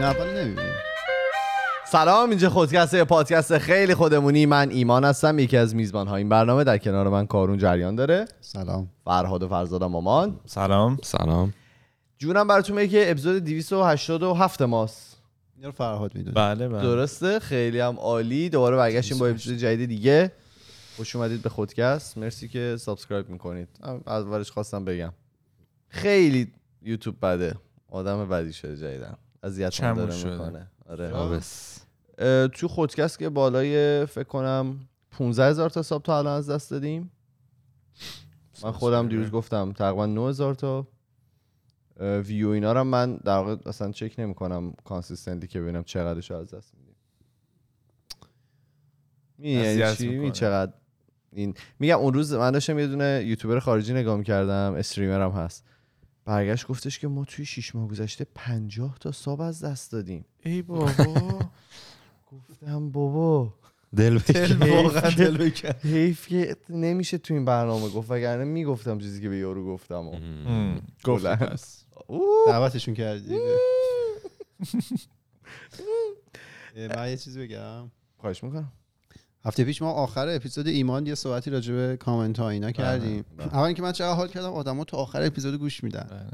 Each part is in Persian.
این اول نمی‌بینیم سلام اینجا خودکست پادکست خیلی خودمونی. من ایمان هستم یکی از میزبان ها این برنامه. در کنار من کارون جریان داره. سلام. فرهاد و فرزاد مامان. سلام. سلام. جونم براتون میگه که اپیزود 287 ماست. این رو فرهاد می‌دونه. بله بله. درسته؟ خیلی هم عالی. دوباره برگشتیم با اپیزود جدید دیگه. خوش اومدید به خودکست. مرسی که subscribe می‌کنید. از اولش خواستم بگم. خیلی یوتیوب بده. آدم بدی شده جدیدن اذیت داره. می‌کنه. آره. آبس. تو خودکست که بالای فکر کنم 15 هزار تا ساب تا الان از دست دادیم. من خودم دیروز گفتم تقریبا 9 هزار تا. اه، ویو اینا رو من در واقع اصلا چک نمی کنم کانسیستنتلی که ببینم چقدرش از دست میدیم. می‌دونی یعنی چی؟ چقدر این میگم اون روز من داشتم یه دونه یوتیوبر خارجی نگاه می‌کردم استریمر هم هست. برگشت گفتش که ما توی 6 ماه گذشته 50 تا ساب از دست دادیم. ای بابا. گفتم بابا. دل دل واقعا دل بکن حیف که نمیشه تو این برنامه گفت وگرنه می‌گفتم چیزی که به یارو گفتم. گفت. بلند. پس. دعوتشون کردی. من یه چیزی بگم. خواهش می‌کنم. هفته پیش ما آخر اپیزود ایمان یه صحبتی راجع به کامنت ها اینا کردیم. بله. اول اینکه من چقدر حال کردم آدما تو آخر اپیزود گوش میدن.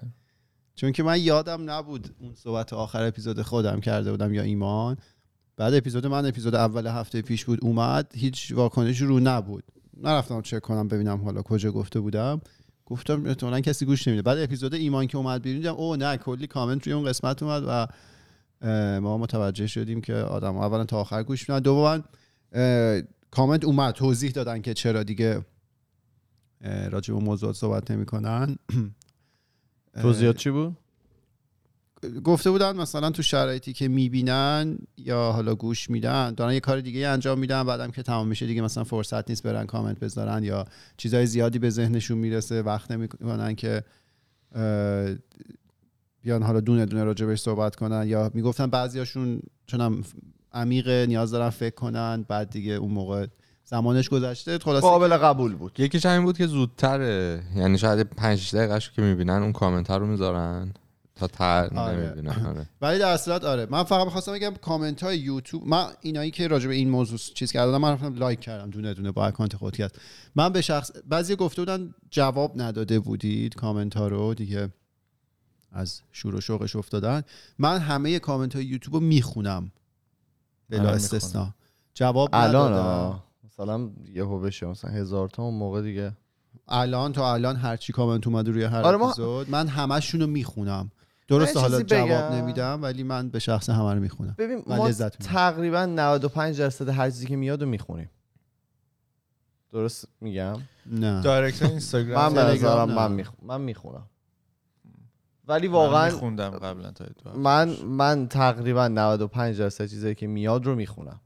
چون که من یادم نبود اون صحبت آخر اپیزود خودم کرده بودم یا ایمان. بعد اپیزود من اپیزود اول هفته پیش بود اومد هیچ واکنشی رو نبود. نرفتم چک کنم ببینم حالا کجا گفته بودم. گفتم احتمالاً کسی گوش نمیده. بعد اپیزود ایمان که اومد بیرون دیدم او نه کلی کامنت روی اون قسمت اومد و ما متوجه شدیم که آدم اولا تا آخر گوش میدن. دوما کامنت اومد توضیح دادن که چرا دیگه راجع به موضوعات صحبت نمی‌کنن. توضیحات چی بود؟ گفته بودن مثلا تو شرایطی که می‌بینن یا حالا گوش میدن دارن یه کار دیگه انجام میدن بعدم که تمام میشه دیگه مثلا فرصت نیست برن کامنت بذارن یا چیزای زیادی به ذهنشون می‌رسه وقت نمی‌کنن که بیان حالا دونه دونه راجبش صحبت کنن یا می‌گفتن بعضیاشون چونم عمیق نیاز دارن فکر کنن بعد دیگه اون موقع زمانش گذشته. خلاصه قابل قبول بود. یکیش همین بود که زودتره. یعنی شاید 5 دقیقهش که می‌بینن اون کامنت رو می‌ذارن تا تر آره. آره. ولی در صورت آره. من فقط می‌خواستم بگم کامنت های یوتیوب من اینایی که راجع به این موضوع چیز کردم من رفتم لایک کردم دونه دونه با اکانت خود کرد من به شخص بعضی گفته بودن جواب نداده بودید کامنت ها رو دیگه از شور و شوقش افتادن. من همه کامنت های یوتیوب رو می‌خونم. بلا استثنا جواب الان. مثلا یهو بشه مثلا هزار تا اون موقع دیگه. الان تا الان هرچی کامنت اومده روی هر آره ما- اپیزود من همشون رو می‌خونم. درسته یه حالا جواب بگم؟ نمیدم ولی من به شخص همه رو می‌خونم. ببین ما لذت. تقریبا 95 درصد هر چیزی که میاد رو می‌خونیم. درست میگم؟ نه. دایرکت من اینستاگرام به نظرم. من میخ- من می‌خونم. ولی واقعا واقعا خوندم قبلا تا من من تقریبا 95 درصد چیزایی که میاد رو می‌خونم.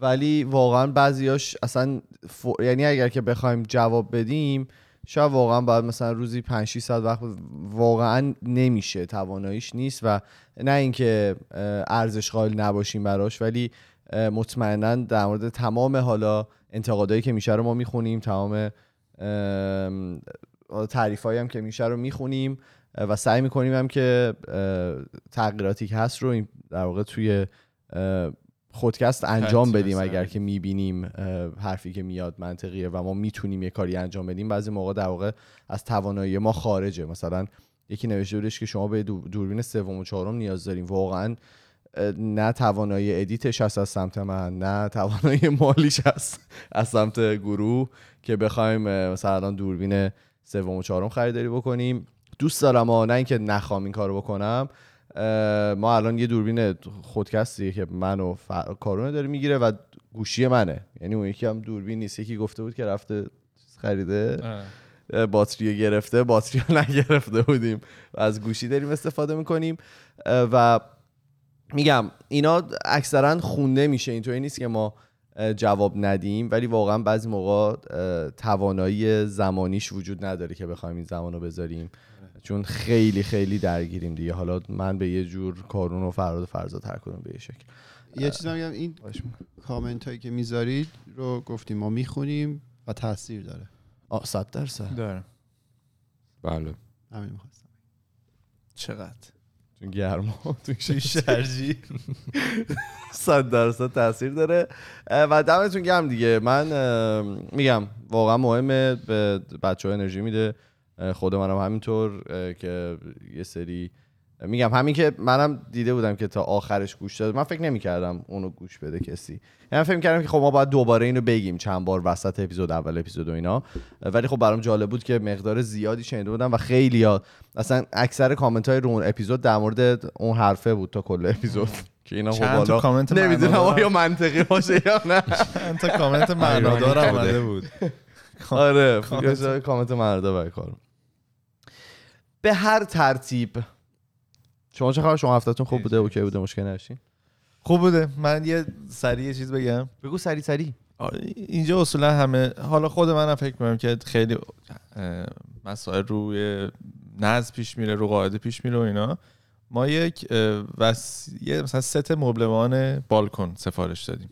ولی واقعا بعضیاش اصلا ف... یعنی اگر که بخوایم جواب بدیم شاید واقعا باید مثلا روزی 5 6 ساعت وقت واقعا نمیشه تواناییش نیست و نه اینکه ارزش قائل نباشیم براش ولی مطمئنا در مورد تمام حالا انتقادایی که میشه رو ما می‌خونیم تمام تعریف هم که میشه رو می‌خونیم. و سعی می‌کنیم هم که تغییراتی که هست رو در واقع توی خودکست انجام بدیم. اگر. که می‌بینیم حرفی که میاد منطقیه و ما می‌تونیم یه کاری انجام بدیم بعضی موقع در واقع از توانایی ما خارجه. مثلا یکی نوشته بودش که شما به دو- دوربین سوم و چهارم نیاز داریم. واقعا نه توانایی ادیتش هست از سمت من نه توانایی مالیش هست از سمت گروه که بخوایم مثلا دوربین سوم و چهارم خریداری بکنیم. دوست دارم ها نه اینکه نخوام این کارو بکنم ما الان یه دوربین خودکستیه که من و ف- کارونه داره می‌گیره و گوشی منه. یعنی اون یکی هم دوربین نیست یکی گفته بود که رفته خریده. باتری گرفته باتری رو نگرفته بودیم. و از گوشی داریم استفاده می‌کنیم. و میگم اینا اکثرا خونده میشه. اینطوری نیست که ما جواب ندیم. ولی واقعا بعضی موقع توانایی زمانیش وجود نداره که بخوایم این زمان رو بذاریم. چون خیلی خیلی درگیریم دیگه. حالا من به یه جور کارون و فراد و فرزاد هر کدوم به یه شکل. یه چیز هم بگم این. کامنت هایی که می‌ذارید رو گفتیم. ما می‌خونیم و تاثیر داره. آه صد درصد. دارم بله. همین می‌خواستم. چقدر؟ تو گرما تو شرجی. صد درصد تاثیر داره. و دمتون گرم دیگه. من میگم واقعا مهمه. به بچه ها انرژی میده. خود منم همینطور که یه سری میگم همین که منم دیده بودم که تا آخرش گوش داد من فکر نمی‌کردم اونو گوش بده کسی. یعنی فکر کردم که خب ما باید دوباره اینو بگیم چند بار وسط اپیزود اول اپیزود و اینا. ولی خب برام جالب بود که مقدار زیادی شنیده بودم و خیلی ها اصلا اکثر کامنت های رو اون اپیزود در مورد اون حرفا بود تا کل اپیزود. که اینا خب کامنت نمی‌دونم. آیا منطقی باشه یا نه. چند تا کامنت معنادار. بود. آره کامنت. مردا کار. به هر ترتیب. شما چه خبر؟ شما هفتهتون خوب بوده؟ okay بوده؟ مشکل نداشتین؟ خوب بوده. من یه سریع یه چیز بگم. بگو سری سری آره، اینجا اصولا همه حالا خود منم فکر می‌کنم که خیلی مسائل روی نظم پیش میره رو قاعده پیش میره و اینا. ما یک وس... یه مثلا ست مبلمان بالکن سفارش دادیم.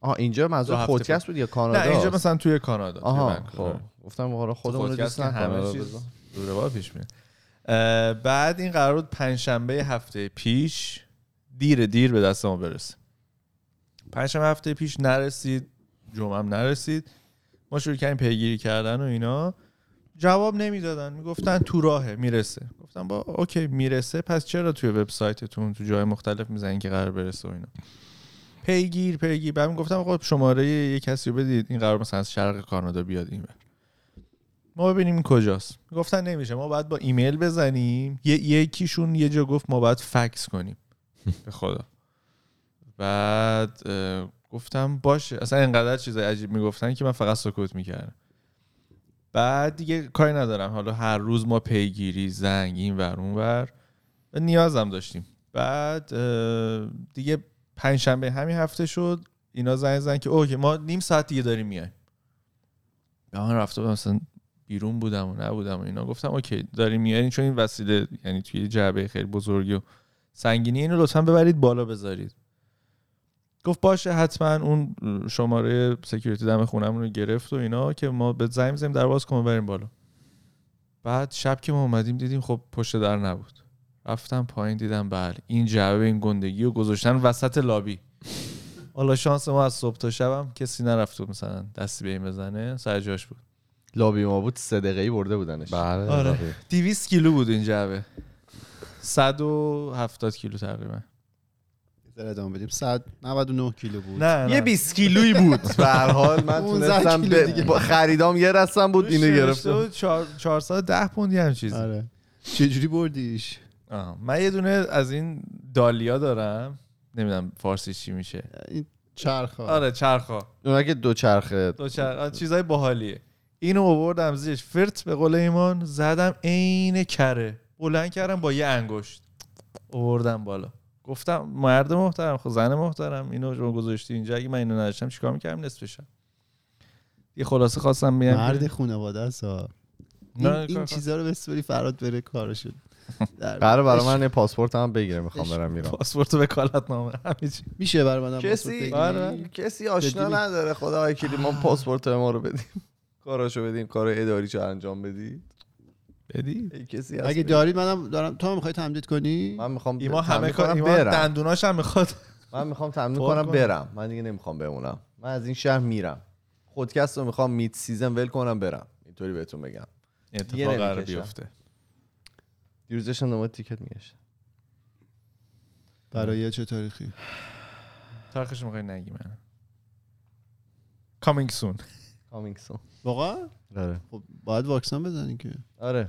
آها اینجا منظور خودکست بود یا کانادا؟ نه اینجا مثلا توی کانادا آها. خب. گفتم حالا خودمون رو دوست همه نکنه چیز دوره پیش میره اه، بعد این قرار بود پنجشنبه هفته پیش دیر دیر به دست ما برسه. پنجشنبه هفته پیش نرسید جمعه هم نرسید. ما شروع کردیم پیگیری کردن و اینا. جواب نمی‌دادن. می‌گفتن تو راهه می‌رسه. گفتم با اوکی می‌رسه. پس چرا توی وبسایتتون تو جای مختلف می‌زنین که قرار برسه و اینا؟ پیگیر پیگیر. بعد گفتم خب شماره یه کسی رو بدید این قرار مثلا از شرق کانادا بیاد این بر. ما ببینیم این کجاست. گفتن نمیشه. ما باید با ایمیل بزنیم. یه یکیشون یه جا گفت ما باید فکس کنیم. به خدا. بعد گفتم باشه. اصلا اینقدر چیزای عجیب می‌گفتن که من فقط سکوت می‌کردم. بعد دیگه کاری ندارم. حالا هر روز ما پیگیری زنگ این ور اون ور. نیازم داشتیم. بعد دیگه پنجشنبه همین هفته شد اینا زنگ زنگ که اوکی ما نیم ساعت دیگه داریم میایم. من رفته بودم مثلا بیرون بودم و نبودم و اینا. گفتم okay داریم میارین چون این وسیله یعنی توی جعبه خیلی بزرگی و سنگینی اینو لطفا ببرید بالا بذارید. گفت باشه حتما اون شماره security دم خونمون رو گرفت و اینا که ما به زنگ بزنیم در باز کن بریم بالا. بعد شب که ما اومدیم دیدیم خب پشت در نبود. رفتم پایین دیدم بله این جعبه این گندگی رو گذاشتن وسط لابی. حالا شانس ما از صبح تا شبم کسی نرفت مثلا دستی به این بزنه سر جاش بود. لابی ما بود سه دقیقه‌ای برده بودنش. بله آره. آره. 200 کیلو بود این جعبه. 170 کیلو تقریبا. ذره ادامه بدیم. 199 کیلو بود. نه نه. یه 20 کیلویی بود. به هر حال من 15 تونستم. با خریدام یه رسم بود اینو گرفتم. چهار- 410 پوند یه هم چیزی آره. چجوری بردیش؟ آه. من یه دونه از این دالیا دارم. نمی‌دونم فارسی چی میشه. این چرخ آره چرخا اونها که دو چرخه. دو چرخ. چیزای باحالیه. اینو آوردم زیرش. فرت به قول ایمان زدم عین کره. بلند کردم با یه انگشت. آوردم بالا. گفتم مرد محترم خب زن محترم. اینو شما گذاشتی اینجا. اگه من اینو نداشتم چیکار می‌کردم؟ نصفشم یه خلاصه خواستم بگم که- مرد خانواده است. این, این کار- چیزا رو بسپری فراد بره کارشو در- قرار برای من یه پاسپورت هم بگیره می‌خوام برم ایران. پاسپورت وکالت نامه همه میشه برای پاسپورت کسی؟ آره. کسی آشنا؟ نداره. خدا وکیلی ما پاسپورت ما رو بدیم. کاراشو بدیم کار اداریشو انجام بدی بدی؟ ای کسی هست اگه بگی. دارید منم دارم. تو می‌خوای تمدید کنی؟ من می‌خوام ایما همه کار ایما برم. دندوناش هم می‌خواد. من می‌خوام پر کنم کن. برم. من دیگه نمی‌خوام بمونم. من از این شهر میرم. خودکست رو می‌خوام مید سیزن ول کنم برم. اینطوری بهتون بگم. اتفاق قرار. بیفته. دیروز داشتم دنبال تیکت میگشتم. برای چه تاریخی؟ تاریخش می‌خوای نگی من coming soon. کامینگ سون واقعا؟ آره. خب باید واکسن بزنی که. آره.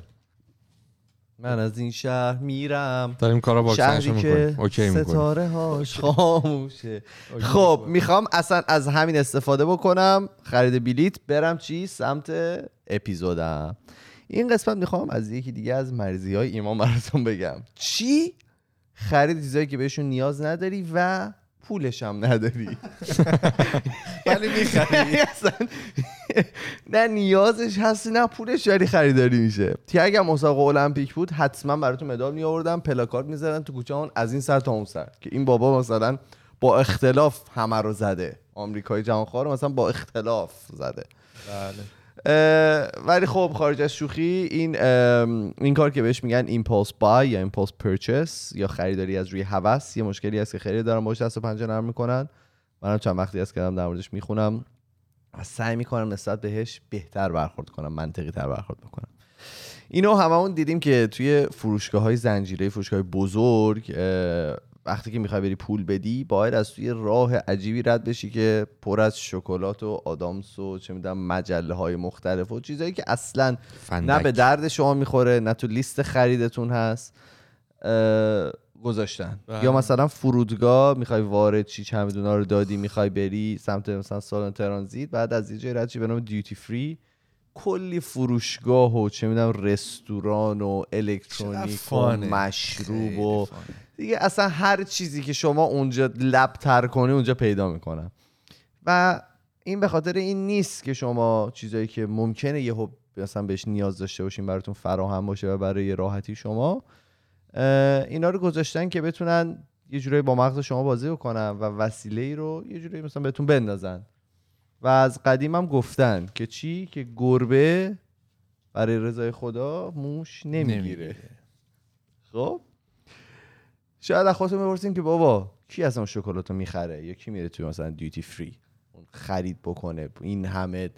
من از این شهر میرم. داریم کارا که می‌کنیم. اوکی می‌کنیم. ستاره هاش خاموشه. خب می‌خوام اصلا از همین استفاده بکنم. خرید بلیت برم چی؟ سمت اپیزودم. این قسمت می‌خوام از یکی دیگه از مرزی های ایمان براتون بگم. چی؟ خرید چیزایی که بهشون نیاز نداری و پولش هم نداری. ولی می‌خری. اصلا نه نیازش هست نه پولش داری خریداری میشه. که اگر مسابقه المپیک بود حتما براتون مدال می آوردن پلاکارد می‌زدن تو کوچه از این سر تا اون سر. که این بابا مثلا با اختلاف همه رو زده. آمریکای جهانخوار مثلا با اختلاف زده. بله. ولی خب خارج از شوخی این این کار که بهش میگن ایمپولس بای یا ایمپولس پرچس یا خریداری از روی هوس یه مشکلی هست که خیلی دارن باش دست و پنجه نرم می‌کنن. منم چند وقتی هست که در موردش می‌خونم و سعی می‌کنم نسبت بهش بهتر برخورد کنم منطقی تر برخورد بکنم. اینو هممون دیدیم که توی فروشگاه های زنجیره فروشگاه بزرگ وقتی که می‌خوای بری پول بدی باید از توی راه عجیبی رد بشی که پر از شکلات و آدامس و چه می‌دونم مجله های مختلف و چیزایی که اصلا فندک. نه به درد شما می‌خوره نه تو لیست خریدتون هست گذاشتن بله. یا مثلا فرودگاه می‌خوای وارد چی چمدونا رو دادی می‌خوای بری سمت مثلا سالن ترانزیت بعد از یه جای رد به نام دیوتی فری کلی فروشگاه و چه می‌دونم رستوران و الکترونیک و. مشروب و دیگه اصلا هر چیزی که شما اونجا لب تر کنی اونجا پیدا می‌کنن و این به خاطر این نیست که شما چیزایی که ممکنه یه مثلا بهش نیاز داشته باشین براتون فراهم باشه و برای راحتی شما اینا رو گذاشتن که بتونن یه جورایی با مغز شما بازی بکنن و وسیله ای رو یه جورایی مثلا بهتون بندازن. و از قدیم هم گفتن که چی؟ که گربه برای رضای خدا موش نمی‌گیره. خب؟ شاید از خودتون بپرسین که بابا کی از اون شکلات رو می‌خره؟ یا کی میره توی مثلا دیوتی فری خرید بکنه این همه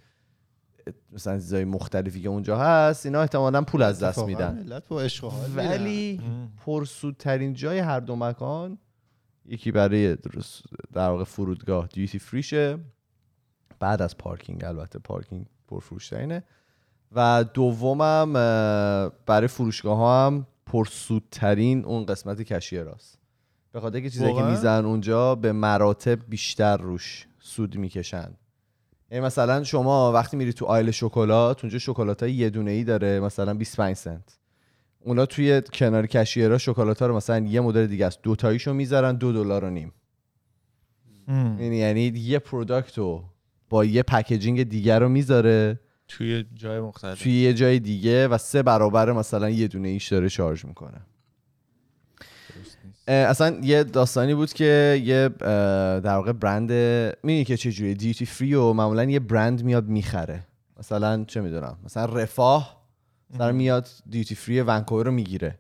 مثلا چیزای مختلفی که اونجا هست اینا احتمالا پول از دست میدن. ولی پرسودترین جای هر دو مکان یکی برای در واقع فرودگاه دیوتی فریشه بعد از پارکینگ البته پارکینگ پرفروشترینه. و دومم برای فروشگاه ها هم پرسودترین اون قسمت cashier هاست. به خاطر که چیزایی که؟ میزن اونجا به مراتب بیشتر روش سود می‌کشن. یعنی مثلا شما وقتی میری تو aisle شکلات اونجا شکلات های یه دونه ای داره مثلا 25 سنت. اونا توی کنار cashier ها شکلات ها رو مثلا یه مدل دیگه است. دو تاییشو می‌ذارن دو دلار و نیم. یعنی یعنی یه product رو با یه packaging دیگر رو می‌ذاره توی جای مختلف. توی یه جای دیگه و سه برابر مثلا یه دونه ایش داره charge می‌کنه. اصلا یه داستانی بود که یه در واقع برند می‌دونی که چجوری duty free و معمولا یه برند میاد می‌خره. مثلا چه می‌دونم مثلا رفاه مثلا میاد duty free ونکوور رو می‌گیره.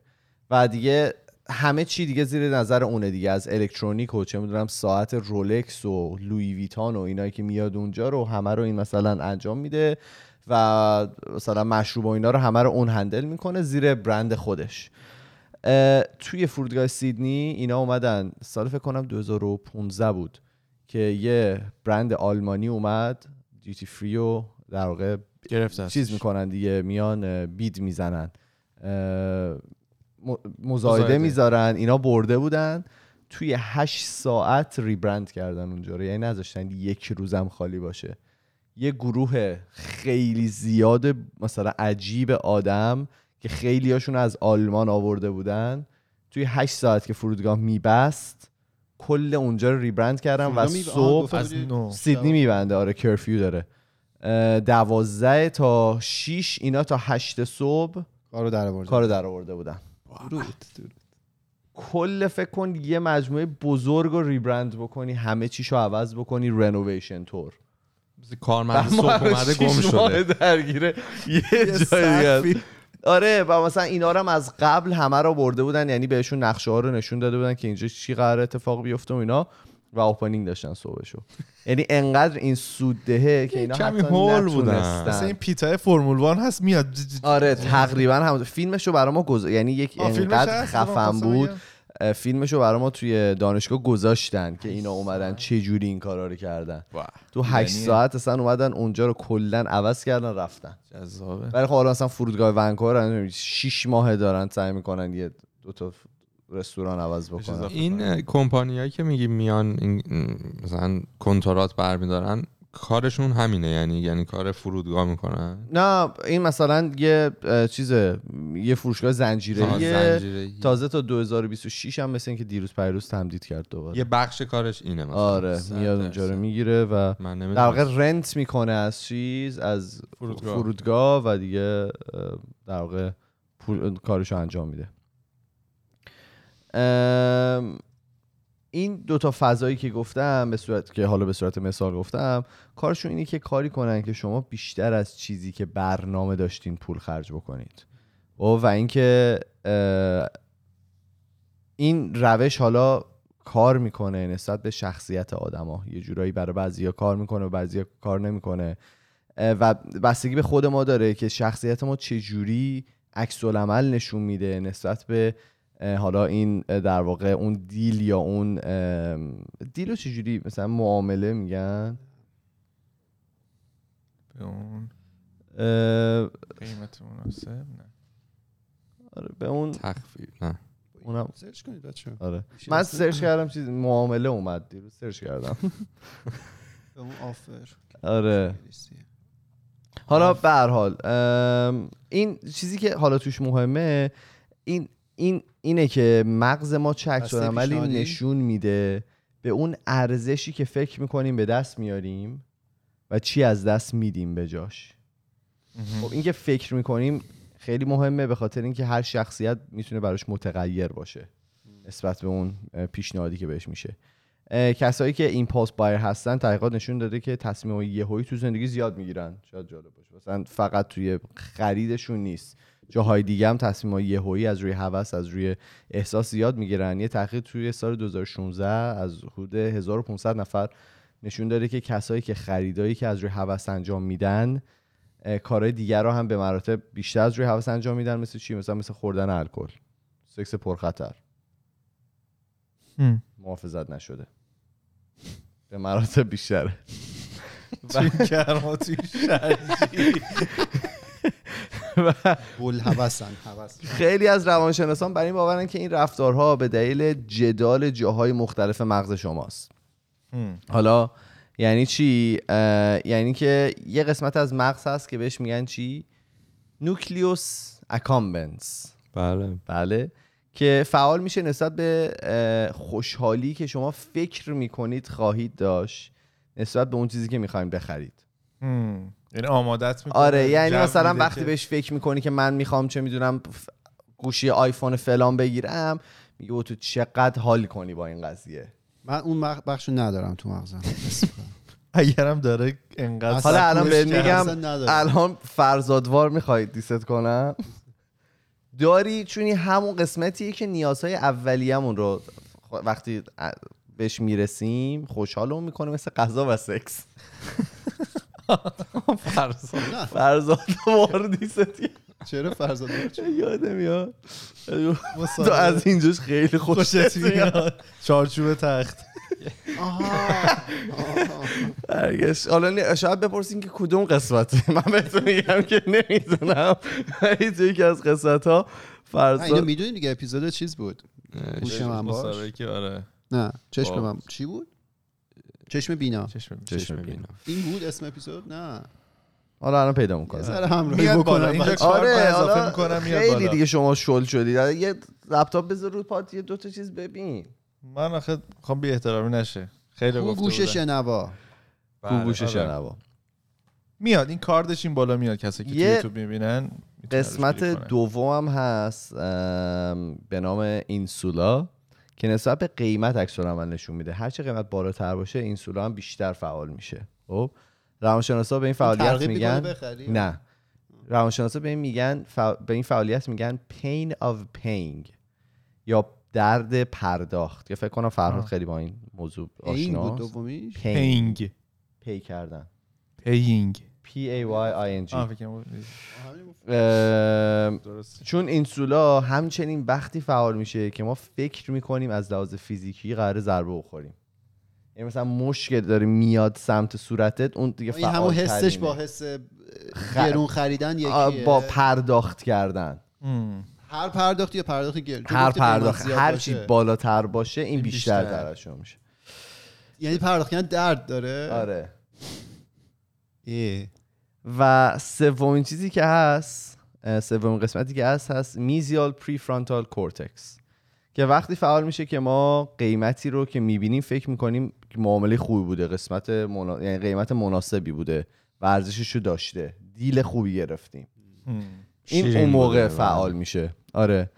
و دیگه همه چی دیگه زیر نظر اونه دیگه. از الکترونیک و چه می‌دونم ساعت رولکس و لوی ویتان و اینایی که میاد اونجا رو همه رو این مثلا انجام میده و مثلا مشروب و اینا رو همه رو اون هندل می‌کنه زیر برند خودش. توی فرودگاه سیدنی اینا اومدن. سال فکر کنم 2015 بود که یه برند آلمانی اومد دیوتی فری و در واقع چیز می‌کنن دیگه میان بید می‌زنن. مزایده. می‌ذارن. اینا برده بودن. توی هشت ساعت ریبرند کردن اونجا رو. یعنی نذاشتن یک روزم خالی باشه. یه گروه خیلی زیاد مثلا عجیب آدم که خیلی هاشون از آلمان آورده بودن توی هشت ساعت که فرودگاه میبست کل اونجا رو ریبرند کردن و صبح از. سیدنی میبنده. آره کرفیو داره. دوازده تا شیش اینا تا هشت صبح کارو در کارو در آورده بودن. درود درود. کل فکر کن یه مجموعه بزرگ رو ریبرند بکنی همه چیشو عوض بکنی رنوویشن تور کارمند صبح اومده گم شده. درگیره. یه جای دیگه است. آره و مثلا اینا رو هم از قبل همه رو برده بودن یعنی بهشون نقشه ها رو نشون داده بودن که اینجا چی قرار اتفاق بیفته و اینا. و اوپنینگ داشتن صبحشو. یعنی انقدر این سود دهه که اینا کمی حتی هول بودن. مثلا این پیتای فرمول وان هست میاد آره تقریبا هم فیلمشو برای ما گذ... یعنی یک انقدر خفن خواستم بود. فیلمشو برای ما توی دانشگاه گذاشتن که اینا اومدن چه جوری این کارا رو کردن. واه، تو هشت دیدنیه. ساعت اصلا اومدن اونجا رو کلا عوض کردن رفتن. جذابه. ولی خب حالا مثلا فرودگاه ونکوور 6 ماه دارن سعی می‌کنن یه دو تا رستوران عوض بکنن. این کمپانیایی که میگی میان این مثلا کنترات برمیدارن کارشون همینه یعنی یعنی کار فرودگاه می‌کنن؟ نه این مثلا یه اه، چیزه یه فروشگاه زنجیره تازه تا 2026 هم مثل اینکه دیروز پیروز تمدید کرد دوباره. یه بخش کارش اینه مثلا. آره میاد اونجا رو. می‌گیره و در واقع رنت می‌کنه از چیز از فرودگاه. فرودگاه و دیگه در واقع پول کارشو انجام میده. این دوتا فضایی که گفتم به صورت که حالا به صورت مثال گفتم کارشون اینه که کاری کنن که شما بیشتر از چیزی که برنامه داشتین پول خرج بکنید. و و اینکه این روش حالا کار می‌کنه نسبت به شخصیت آدما. یه جورایی برای بعضیا کار می‌کنه و بعضیا کار نمی‌کنه. و بستگی به خود ما داره که شخصیت ما چه جوری عکس نشون میده نسبت به حالا این در واقع اون دیل یا اون دیل رو چجوری مثلا معامله میگن؟ به اون قیمت مناسب؟ نه. آره، به اون تخفیف نه. اونم سرچ کنید بچه آره. من سرچ کردم چیز معامله اومد دیروز سرچ کردم. به اون آفر. آره. حالا به هر حال این چیزی که حالا توش مهمه این این اینه که مغز ما بسته عملی؟ نشون میده به اون ارزشی که فکر می‌کنیم به دست میاریم و چی از دست میدیم به جاش. خب این که فکر می‌کنیم خیلی مهمه به خاطر اینکه هر شخصیت می‌تونه براش متغیر باشه نسبت به اون پیشنهادی که بهش میشه. کسایی که ایمپالس بایر هستن تحقیقات نشون داده که تصمیم یهویی تو زندگی زیاد می‌گیرن. شاید جالب باشه. مثلا فقط توی خریدشون نیست. جاهای دیگه هم تصمیم یهویی از روی هوس از روی احساس زیاد می‌گیرن. یه تحقیق توی سال 2016 از حدود 1500 نفر نشون داده که کسایی که خریدایی که از روی هوس انجام میدن کارهای دیگر رو هم به مراتب بیشتر از روی هوس انجام میدن. مثل چی؟ مثلا مثل خوردن الکل. سکس پرخطر. محافظت نشده. به مراتب بیشتره. توی بول هوسن. هوس خیلی از روانشناسان بر این باورن که این رفتارها به دلیل جدال جاهای مختلف مغز شماست. حالا یعنی چی؟ یعنی که یه قسمت از مغز هست که بهش میگن چی؟ نوکلیوس اکامبنس بله. بله. که فعال میشه نسبت به خوشحالی که شما فکر می‌کنید خواهید داشت نسبت به اون چیزی که می‌خواین بخرید. یعنی آمادت می‌کنه آره یعنی مثلا وقتی که- بهش فکر می‌کنی که من می‌خوام چه می‌دونم گوشی آیفون فلان بگیرم میگه تو چقدر حال کنی با این قضیه من اون بخشو ندارم تو مغزم. اگرم داره انقدر حالا الان بهت میگم. الان فرزادوار می‌خواید دیست کنم داری چون این همون قسمتیه که نیازهای اولیه‌مون رو وقتی بهش می‌رسیم خوشحالمون می‌کنه مثل غذا و سکس نه، فرزادوار دیستی چرا فرزاد یادم میاد. تو مصاحبه. از اینجاش خیلی خوشت میاد. چارچوب تخت. حالا شاید بپرسین که کدوم قسمته. من بهتون میگم که نمی‌دونم. ولی تو یکی از قسمت ها نه، اینو فرزاد می‌دونی دیگه اپیزود چیز بود؟ گوش من باش. که آره. نه چشم خب. من چی بود؟ چشم بینا. چشم چشم. بینم این بود اسم اپیزود؟ نه. حالا الان پیدا می‌کنم. ذره همراهی بکنم اینجا آره اضافه می‌کنم میاد خیلی بالا. دیگه شما شل شدید یه لپتاپ بذار رو پات یه دو تا چیز ببین. من آخه خوام بی احترامی نشه. خیلی کو گفته گوش. شنوا. کو گوش آره. شنوا. میاد. این کاردش این بالا میاد. کسی که تو یه یوتیوب می‌بینن قسمت دومم هست ام، به نام اینسولا. که نسبت به قیمت عکس العمل نشون میده. هر چه قیمت بالاتر باشه اینسولا هم بیشتر فعال میشه. خب؟ روانشناسا به این فعالیت ترغیب می‌کنه میگن؟ نه. روانشناسا به این میگن فع- به این فعالیت میگن pain of paying یا درد پرداخت که فکر کنم فرهاد. خیلی با این موضوع آشناست. پینگ پی کردن. پینگ P A Y I N G. چون اینسولا همچنین وقتی فعال میشه که ما فکر می‌کنیم از لحاظ فیزیکی قرار ضربه بخوریم. یعنی مثلا مشک داره میاد سمت صورتت اون دیگه این همون فعال حسش با حس گرون خریدن یکیه. با پرداخت کردن. هر پرداختی یا پرداخت گرون. تو هر پرداخت هر. چی بالاتر باشه این بیشتر بیشتر. ترشح میشه. یعنی پرداخت کردن درد داره. آره. ای. و سومین چیزی که هست سومین قسمتی که هست هست medial prefrontal cortex که وقتی فعال میشه که ما قیمتی رو که می‌بینیم فکر می‌کنیم که معامله خوبی بوده قسمت منا... یعنی قیمت مناسبی بوده و ارزشش رو داشته دیل خوبی گرفتیم. این اون موقع بوده، فعال میشه آره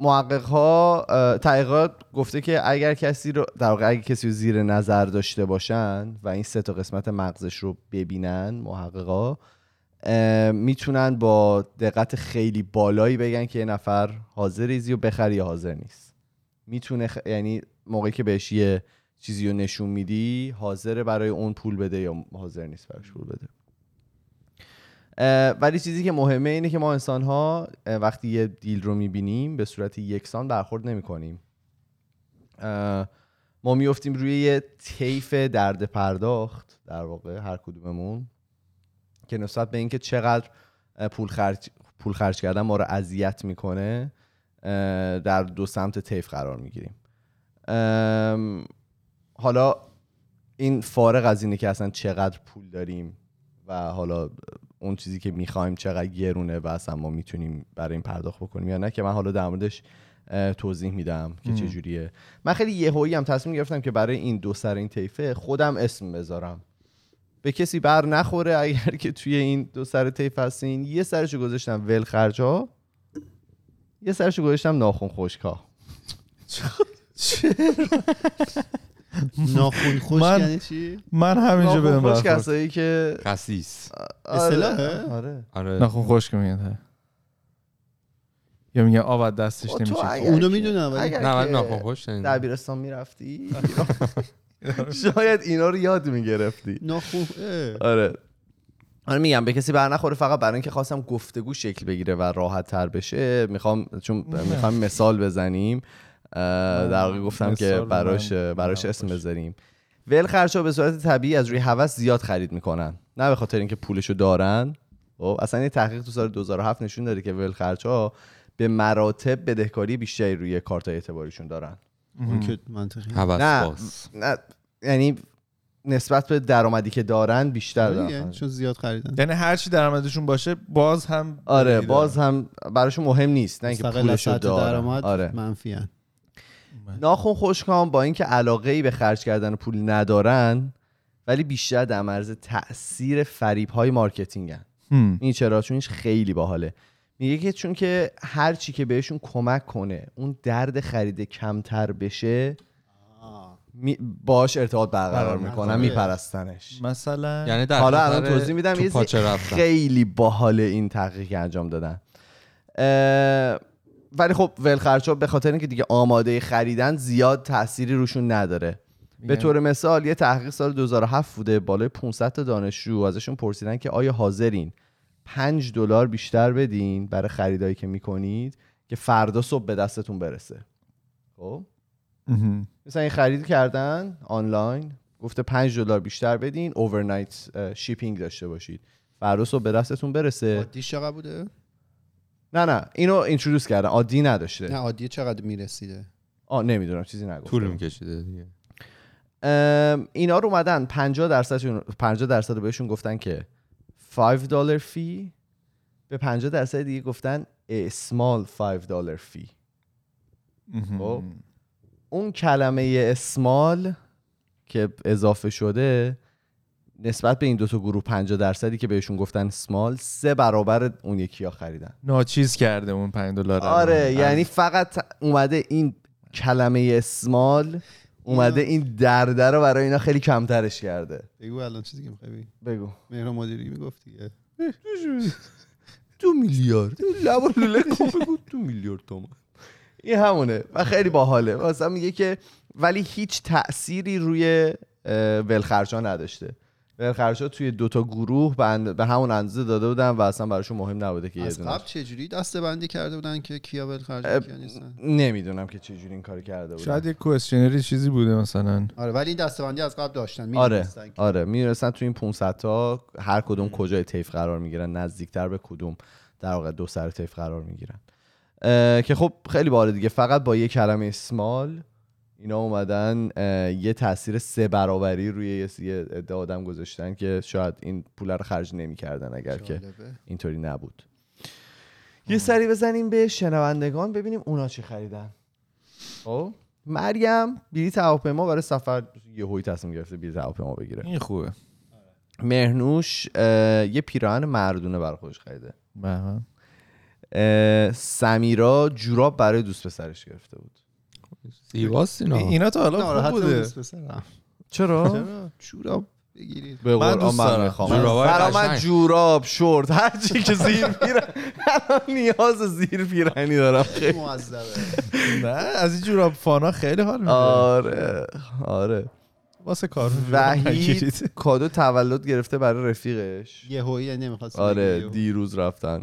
محقق ها تحقیقات گفته که اگر کسی رو در واقع اگر کسی رو زیر نظر داشته باشن و این سه تا قسمت مغزش رو ببینن محققا می‌تونن با دقت خیلی بالایی بگن که یه نفر حاضر ریزی و بخری یا حاضر نیست. می‌تونه خ... یعنی موقعی که بهش یه چیزی رو نشون میدی حاضر برای اون پول بده یا حاضر نیست براش پول بده. ولی چیزی که مهمه اینه که ما انسان ها وقتی یه دیل رو می‌بینیم به صورت یکسان برخورد نمی کنیم ما میفتیم روی یه طیف درد پرداخت در واقع هر کدوممون که نسبت به اینکه چقدر پول خرج پول خرج کردن ما رو اذیت می‌کنه در دو سمت طیف قرار می‌گیریم. حالا این فارغ از اینه که اصلا چقدر پول داریم و حالا اون چیزی که می‌خوایم چقدر گرونه و اصلا ما می‌تونیم برای این پرداخت بکنیم یا نه که من حالا در موردش توضیح میدم که چه جوریه من خیلی یهویی هم تصمیم گرفتم که برای این دو سر این طیفه خودم اسم بذارم. به کسی بر نخوره اگر که توی این دو سر طیف هستین. یه سرشو گذاشتم ول خرجا یه سرشو گذاشتم ناخون خشکا ناخون خوش من- یعنی چی؟ من همینجا بهم برخورد کسایی که خسیس. آره، اصطلاحه؟ آره. آره. ناخون خشک میگن یا میگن آب از دستش خب نمیشه. اگر اونو که- می‌دونم ولی اگر نه من که ناخون خوش نمی‌دونم. دبیرستان می‌رفتی؟ شاید اینا رو یاد می‌گرفتی. ناخون. آره. آره میگم به کسی بر نخوره فقط برای اینکه خواستم گفتگو شکل بگیره و راحت تر بشه می‌خوام چون می‌خوام مثال بزنیم. در واقع گفتم که براش براش اسم. بذاریم. ول خرچا به صورت طبیعی از روی هوس زیاد خرید می‌کنن. نه به خاطر اینکه پولشو دارن. خب اصلا یه تحقیق تو سال 2007 نشون داده که ول خرچا به مراتب بدهکاری بیشتری روی کارت اعتباریشون دارن. اون که منطقی. هوس نه نه یعنی نسبت به درآمدی که دارن بیشتر دارن. چون زیاد خریدن. یعنی هر چی درآمدشون باشه باز هم آره باز. هم براشون مهم نیست. نه اینکه پولشو دارن. درآمد آره. منفی هن. ناخون خشکام با اینکه علاقه ای به خرج کردن پول ندارن ولی بیشتر در معرض تاثیر فریب های مارکتینگن. هم. این چرا؟ چونش خیلی باحاله. میگه که چون که هر چی که بهشون کمک کنه اون درد خرید کمتر بشه باش ارتباط برقرار می‌کنه. میپرستنش. مثلا یعنی در حالا الان توضیح میدم تو یه خیلی باحال این تحقیق که انجام دادن. اه، ولی خب ولخرچا به خاطر اینکه دیگه آماده خریدن زیاد تأثیری روشون نداره. به طور مثال یه تحقیق سال 2007 بوده بالای 500 تا دانشجو ازشون پرسیدن که آیا حاضرین 5 دلار بیشتر بدین برای خریدایی که می‌کنید که فردا صبح به دستتون برسه. خب. مثلا این خرید کردن آنلاین گفته 5 دلار بیشتر بدین اوورنایت شیپینگ داشته باشید. فردا صبح به دستتون برسه. عادی چقدر بوده؟ نه نه اینو اینترودوس کردن عادی نداشته. نه عادی چقدر می‌رسیده؟ آ نمی‌دونم چیزی نگفته طول میکشیده دیگه. اینا رو اومدن 50 درصدشون 50 درصد رو بهشون گفتن که 5 دلار فی به 50 درصد دیگه گفتن a small 5 دلار فی. خب. اون کلمه اسمال که اضافه شده نسبت به این دوتا گروه 50 درصدی که بهشون گفتن سمال سه برابر اون یکی ها خریدن. ناچیز کرده اون 5 دلار رو. آره از- یعنی فقط اومده این کلمه اسمال اومده این درده رو برای اینا خیلی کمترش کرده. بگو الان چیزی که می‌خوای بگو. مهران مدیری می‌گفت دیگه. دو میلیارد. لبا لوله کن بگو دو میلیارد تومن این همونه و خیلی باحاله. مثلا میگه که ولی هیچ تأثیری روی ولخرجا نداشته. ولخرجا توی دوتا گروه به, اند- به همون اندازه داده بودن و اصلا براشون مهم نبوده که یه از دونه قبل چجوری دسته بندی کرده بودن که کیا اه، کیا نیستن؟ نمی‌دونم که چجوری این کار کرده بودن. شاید یه کوشنری چیزی بوده مثلا. آره ولی این دسته بندی از قبل داشتن آره آره می‌رسن تو این 500 تا هر کدوم کجای طیف قرار می‌گیرن نزدیکتر به کدوم در واقع دو سر طیف قرار می‌گیرن. که خب خیلی باره دیگه فقط با یه کلمه سمال اینا اومدن یه تاثیر سه برابری روی یه عده آدم گذاشتن که شاید این پول رو خرج نمی‌کردن اگر که جالبه. اینطوری نبود. یه سری بزنیم به شنوندگان ببینیم اونا چی خریدن. خب؟ مریم بلیط هواپیما برای سفر یه هوی تصمیم گرفته بلیط هواپیما بگیره. این خوبه. مهنوش اه، یه پیراهن مردونه برای خودش خریده. بله. سمیرا جوراب برای دوست پسرش گرفته بود. زیباست اینا اینا تا حالا خوب بوده. چرا؟ چرا؟ جوراب بگیرید. به من دوست من دارم. من. جوراب شورت هر چی که زیر پیرن الان نیاز زیر پیرنی دارم. خیلی نه از این جوراب فانا خیلی حال میده. آره آره. واسه کار وحید کادو تولد گرفته برای رفیقش. یهویی نمی‌خواست آره دیروز رفتن.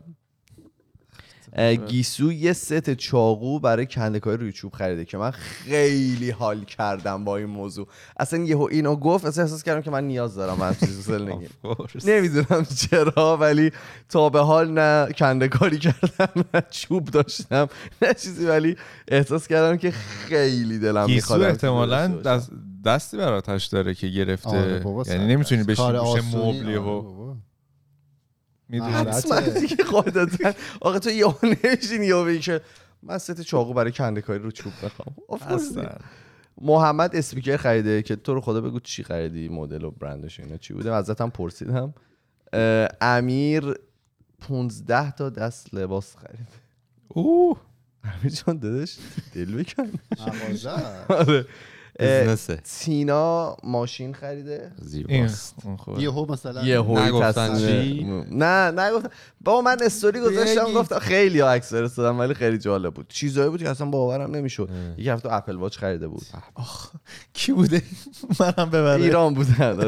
گیسو یه ست چاقو برای کندکای روی چوب خریده که من خیلی حال کردم با این موضوع. اصلا یهو اینو گفت اصلا احساس کردم که من نیاز دارم من چیزی زندگی نمی‌دونم چرا ولی تا به حال نه کندکاری کردم نه چوب داشتم نه چیزی ولی احساس کردم که خیلی دلم گیسو می‌خواد احتمالا دست دستی براتش داره که گرفته. آره یعنی نمی‌تونی بشین گوشه مبلی آره و بابا. می‌دونی قاعدتا آقا تو یهو نمیشینی یهو بگی که من ست چاقو برای کندکاری رو چوب بخوام. اصلا. محمد اسپیکر خریده که تو رو خدا بگو چی خریدی مدل و برندش اینا چی بوده؟ ازتم پرسیدم. اه، امیر 15 تا دست لباس خرید اوه. امیر جان دادش دل بکن تینا ماشین خریده. زیباست. یهو مثلا یه هوی نگفتن تصمیم- چی؟ نه نگفتن. بابا من استوری گذاشتم. گفتم خیلی ها عکس فرستادم ولی خیلی جالب بود. چیزایی بود که اصلا باورم نمی‌شد. یک هفته اپل واچ خریده بود. کی بوده؟ منم ببره. ایران بودن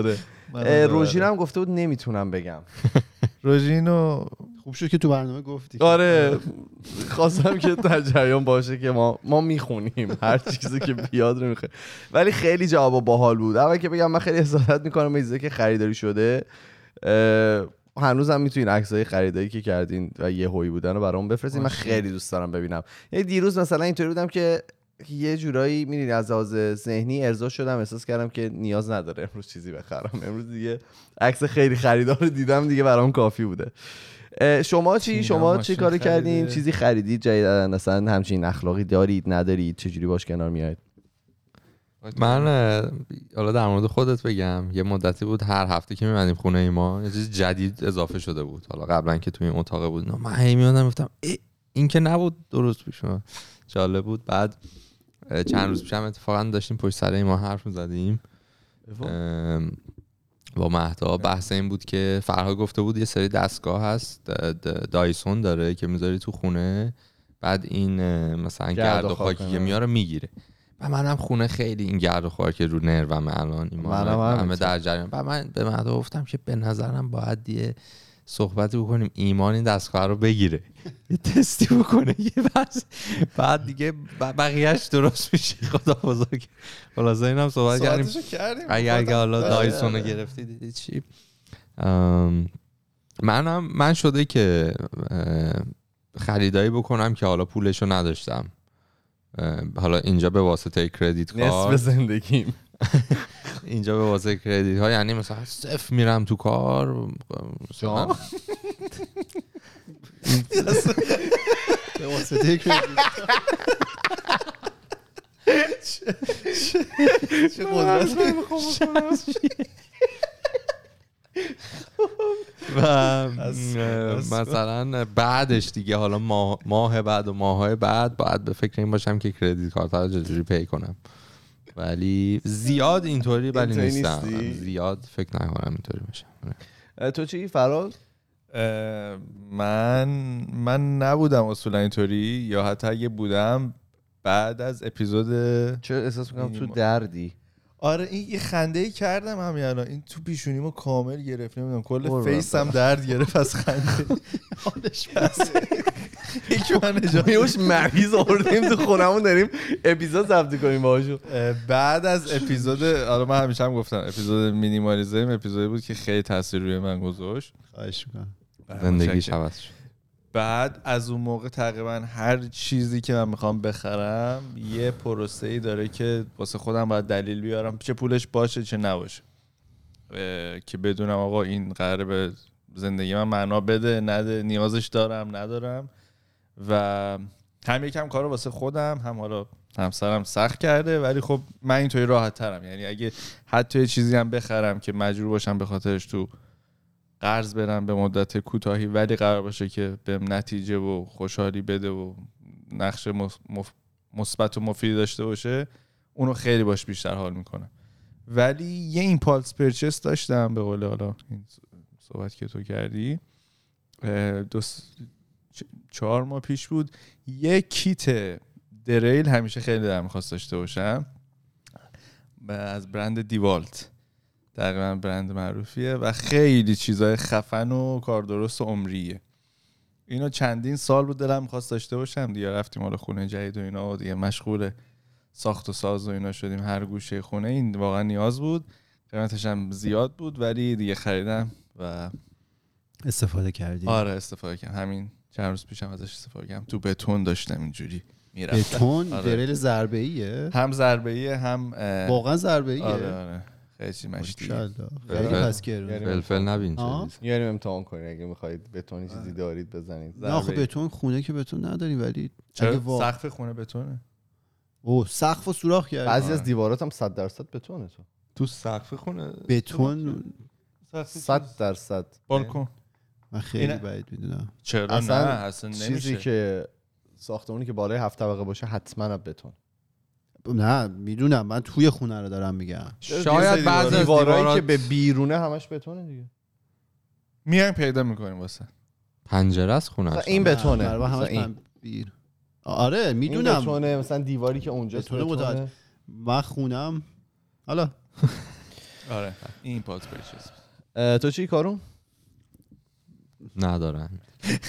آره. روژین هم گفته بود نمی‌تونم بگم. روژینو خوب شد که تو برنامه گفتی. آره خواستم که در جریان باشه که ما ما می‌خونیم. هر چیزی که بیاد رو می‌خونیم. ولی خیلی جواب باحال بود. اول که بگم من خیلی حسادت می‌کنم به که خریداری شده. اه، هنوز هم می‌تونین عکسای خریداری که کردین و یه هوی بودن رو برام بفرستین. من خیلی دوست دارم ببینم. یعنی دیروز مثلا اینطوری بودم که یه جورایی می‌دونی از لحاظ ذهنی ارضا شدم احساس کردم که نیاز نداره امروز چیزی بخرم. امروز دیگه عکس خیلی خریدار رو دیدم دیگه برام کافی بوده. شما چی؟ شما چی کاری کردین. چیزی خریدید جدیدن مثلا همچین اخلاقی دارید ندارید؟ چجوری باش کنار میاید من حالا در مورد خودت بگم یه مدتی بود هر هفته که میمدیم خونه ایما یه چیز جدید اضافه شده بود. حالا قبلا که توی این اتاق بود من هی میادم گفتم ای این که نبود درست پیش. جالب بود. بعد چند روز پیشم اتفاقا داشتیم پشت سر ایما حرف می‌زدیم. با مهدا بحث این بود که فرها گفته بود یه سری دستگاه هست دایسون داره که می‌ذاری تو خونه بعد این مثلا گرد و و خاک، خاکی که. میاره می‌گیره. و منم خونه خیلی این گرد و خاک رو نروم الان همه. در جریان. و من به مهدا گفتم که به نظرم باید یه صحبتی بکنیم ایمان این دستگاه رو بگیره. یه تستی بکنه یه بس بعد دیگه بقیهش درست میشه. خدا بزرگ. خلاصه اینم صحبت کردیم. اگر که حالا دایسون رو. گرفتی دیدی چی؟ منم من شده که خریدایی بکنم که حالا پولشو نداشتم. اه، حالا اینجا به واسطه کردیت نصف کارت. زندگیم. اینجا به واسطه کردیت ها یعنی مثلا صفر میرم تو کار. مثلا به واسطه کردیت. چه قدرت. و مثلا بعدش دیگه حالا ماه, ماه بعد و ماهای بعد باید به فکر این باشم که کردیت کارت رو چجوری پی کنم. ولی زیاد اینطوری ولی نیستم. نیستی؟ زیاد فکر نکنم اینطوری باشم اه، تو چی؟ فراز من من نبودم اصولا اینطوری. یا حتی اگه بودم بعد از اپیزود چرا احساس می‌کنم تو. دردی؟ آره این یه خنده ای کردم همین الان. این تو پیشونیمو کامل گرفت نمی‌دونم کل قربان فیس هم درد گرفت از خنده. حالش یکی من اجازه میوش مریض آوردیم تو خونمون داریم اپیزود ضبط کنیم باهاشون اه، بعد از اپیزود آره من همیشه هم گفتم اپیزود مینیمالیزم اپیزودی بود که خیلی تاثیر روی من گذاشت. خواهش می‌کنم. زندگیش عوض شد. بعد از اون موقع تقریبا هر چیزی که من می‌خوام بخرم یه پروسه ای داره که واسه خودم باید دلیل بیارم چه پولش باشه چه نباشه. که بدونم آقا این قراره به زندگی من معنا بده نده نیازش دارم ندارم. و هم یکم کار واسه خودم هم حالا همسرم سخت کرده ولی خب من اینطوری راحت ترم. یعنی اگه حتی چیزی هم بخرم که مجبور باشم به خاطرش تو قرض برم به مدت کوتاهی ولی قرار باشه که به نتیجه و خوشحالی بده و نقش مثبت و مفیدی داشته باشه اونو خیلی باش بیشتر حال می‌کنم ولی یه ایمپالس پرچس داشتم به قول حالا این صحبت که تو کردی دو چهار ماه پیش بود. یه کیت دریل همیشه خیلی در می‌خواست داشته باشم از برند دیوالت. تقریبا برند معروفیه و خیلی چیزای خفن و کار درست و عمریه. اینو چندین سال بود دلم می‌خواست داشته باشم دیگه. رفتیم حالا خونه جدید و اینا و دیگه مشغول ساخت و ساز و اینا شدیم هر گوشه خونه. این واقعا نیاز بود. قیمتش هم زیاد بود ولی دیگه خریدم و استفاده کردی آره استفاده کردم. همین چند روز پیشم ازش استفاده کردم. تو بتون داشتم اینجوری می‌رفتم. بتون؟ آره. دریل ضربه ایه هم ضربه ایه هم واقعا ضربه ایه آره آره. خیلی مشتی. خیلی پس یعنی فلفل نبین. چیزی. میاریم امتحان کنیم. اگه می‌خواید بتونی چیزی دارید بزنید. نه خب بتون خونه که بتون نداریم ولی سقف خونه بتونه؟ او سقف و سوراخ کردی بعضی از دیوارات هم 100 درصد بتونه تو. تو سقف خونه بتون؟ 100 درصد. بالکن. من خیلی اینه- بعید می‌دونم. چرا اصلا نه؟ اصلا چیزی نمیشه که ساختمونی که بالای هفت طبقه باشه حتما بتون. نه می‌دونم من توی خونه رو دارم میگم. شاید بعضی از دیوارایی که به بیرونه همش بتونه دیگه. میایم پیدا می‌کنیم واسه. پنجره است خونه این بتونه نه، برای مثلا همش بیر. آره این می‌دونم بتونه مثلا دیواری که اونجا بتونه متعد- من خونم. حالا. آره این پرچس تو چی کارون ندارن.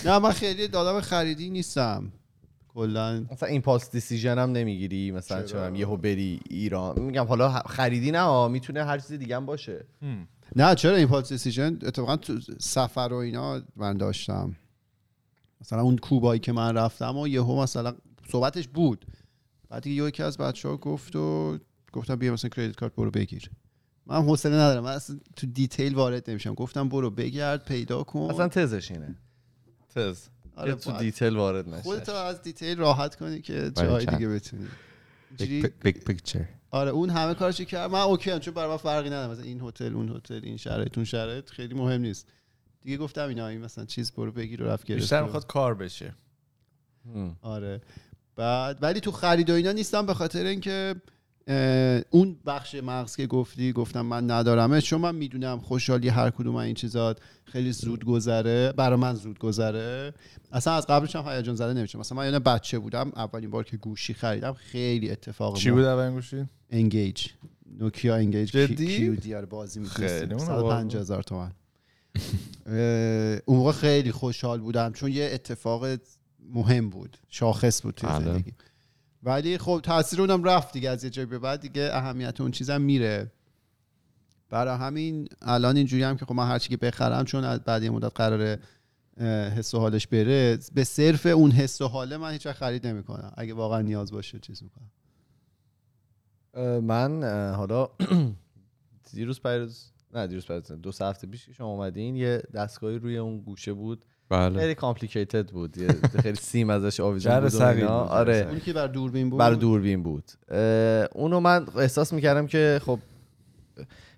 نه من خیلی آدم خریدی نیستم. کلا. مثلا این پالس دیسیژن هم نمی‌گیری مثلا چرا؟ چرا یهو بری ایران. میگم حالا خریدی نه می‌تونه هر چیز دیگه هم باشه. نه چرا این پالس دیسیژن؟ اتفاقا تو سفر و اینا من داشتم. مثلا اون کوبایی که من رفتم و یهو مثلا صحبتش بود. بعد دیگه یکی از بچه ها گفت و گفتم بیا مثلا کردیت کارت برو بگیر. من حوصله ندارم. من اصلا تو detail وارد نمیشم. گفتم برو بگرد پیدا کن. اصلا تزش اینه. تز. آره، تو detail وارد نشه. خودت از detail راحت کنی که جای. دیگه بتونی. big picture آره اون همه کارشو کرد من okay هم چون برای من فرقی نداره. مثلا این هتل اون هتل این شرایط اون شرایط خیلی مهم نیست. دیگه گفتم اینا این مثلا چیز برو بگیر و رفت گرفت. بیشتر می‌خواد کار بشه. آره. بعد ولی تو خرید و اینا نیستم به خاطر اینکه اون بخش مغز که گفتی گفتم من ندارمه چون من می‌دونم خوشحالی هر کدوم این چیزات خیلی زود گذره. برای من زود گذره. اصلا از قبلش هم هیجان زده نمیشه مثلا من یادم بچه بودم. اولین بار که گوشی خریدم خیلی اتفاق چی بود اولین گوشی؟ انگیج نوکیا انگیج جدی؟ کیو دی آره بازی خیلی می‌تونستیم اونو 150 هزار تومن اه، اون موقع خیلی خوشحال بودم. چون یه اتفاق مهم بود. شاخص بود توی بله. زندگی. ولی خب تاثیر اونم رفت دیگه از یه جایی به بعد دیگه اهمیت اون چیزم میره. برای همین الان اینجوری هم که خب من هرچی که بخرم چون بعد یه مدت قراره اه، حس و حالش بره به صرف اون حس و حاله من هیچ خرید نمی‌کنم. اگه واقعا نیاز باشه چیز می‌کنم. من حالا دیروز پیروز نه دیروز پیروز دو سه هفته پیش که شما اومدین یه دستگاهی روی اون گوشه بود. بله. خیلی کامپلیکیتد بود. خیلی سیم ازش آویزون بود آره. اون که بر دوربین بود؟ بر دوربین بود. اونو من احساس می‌کردم که خب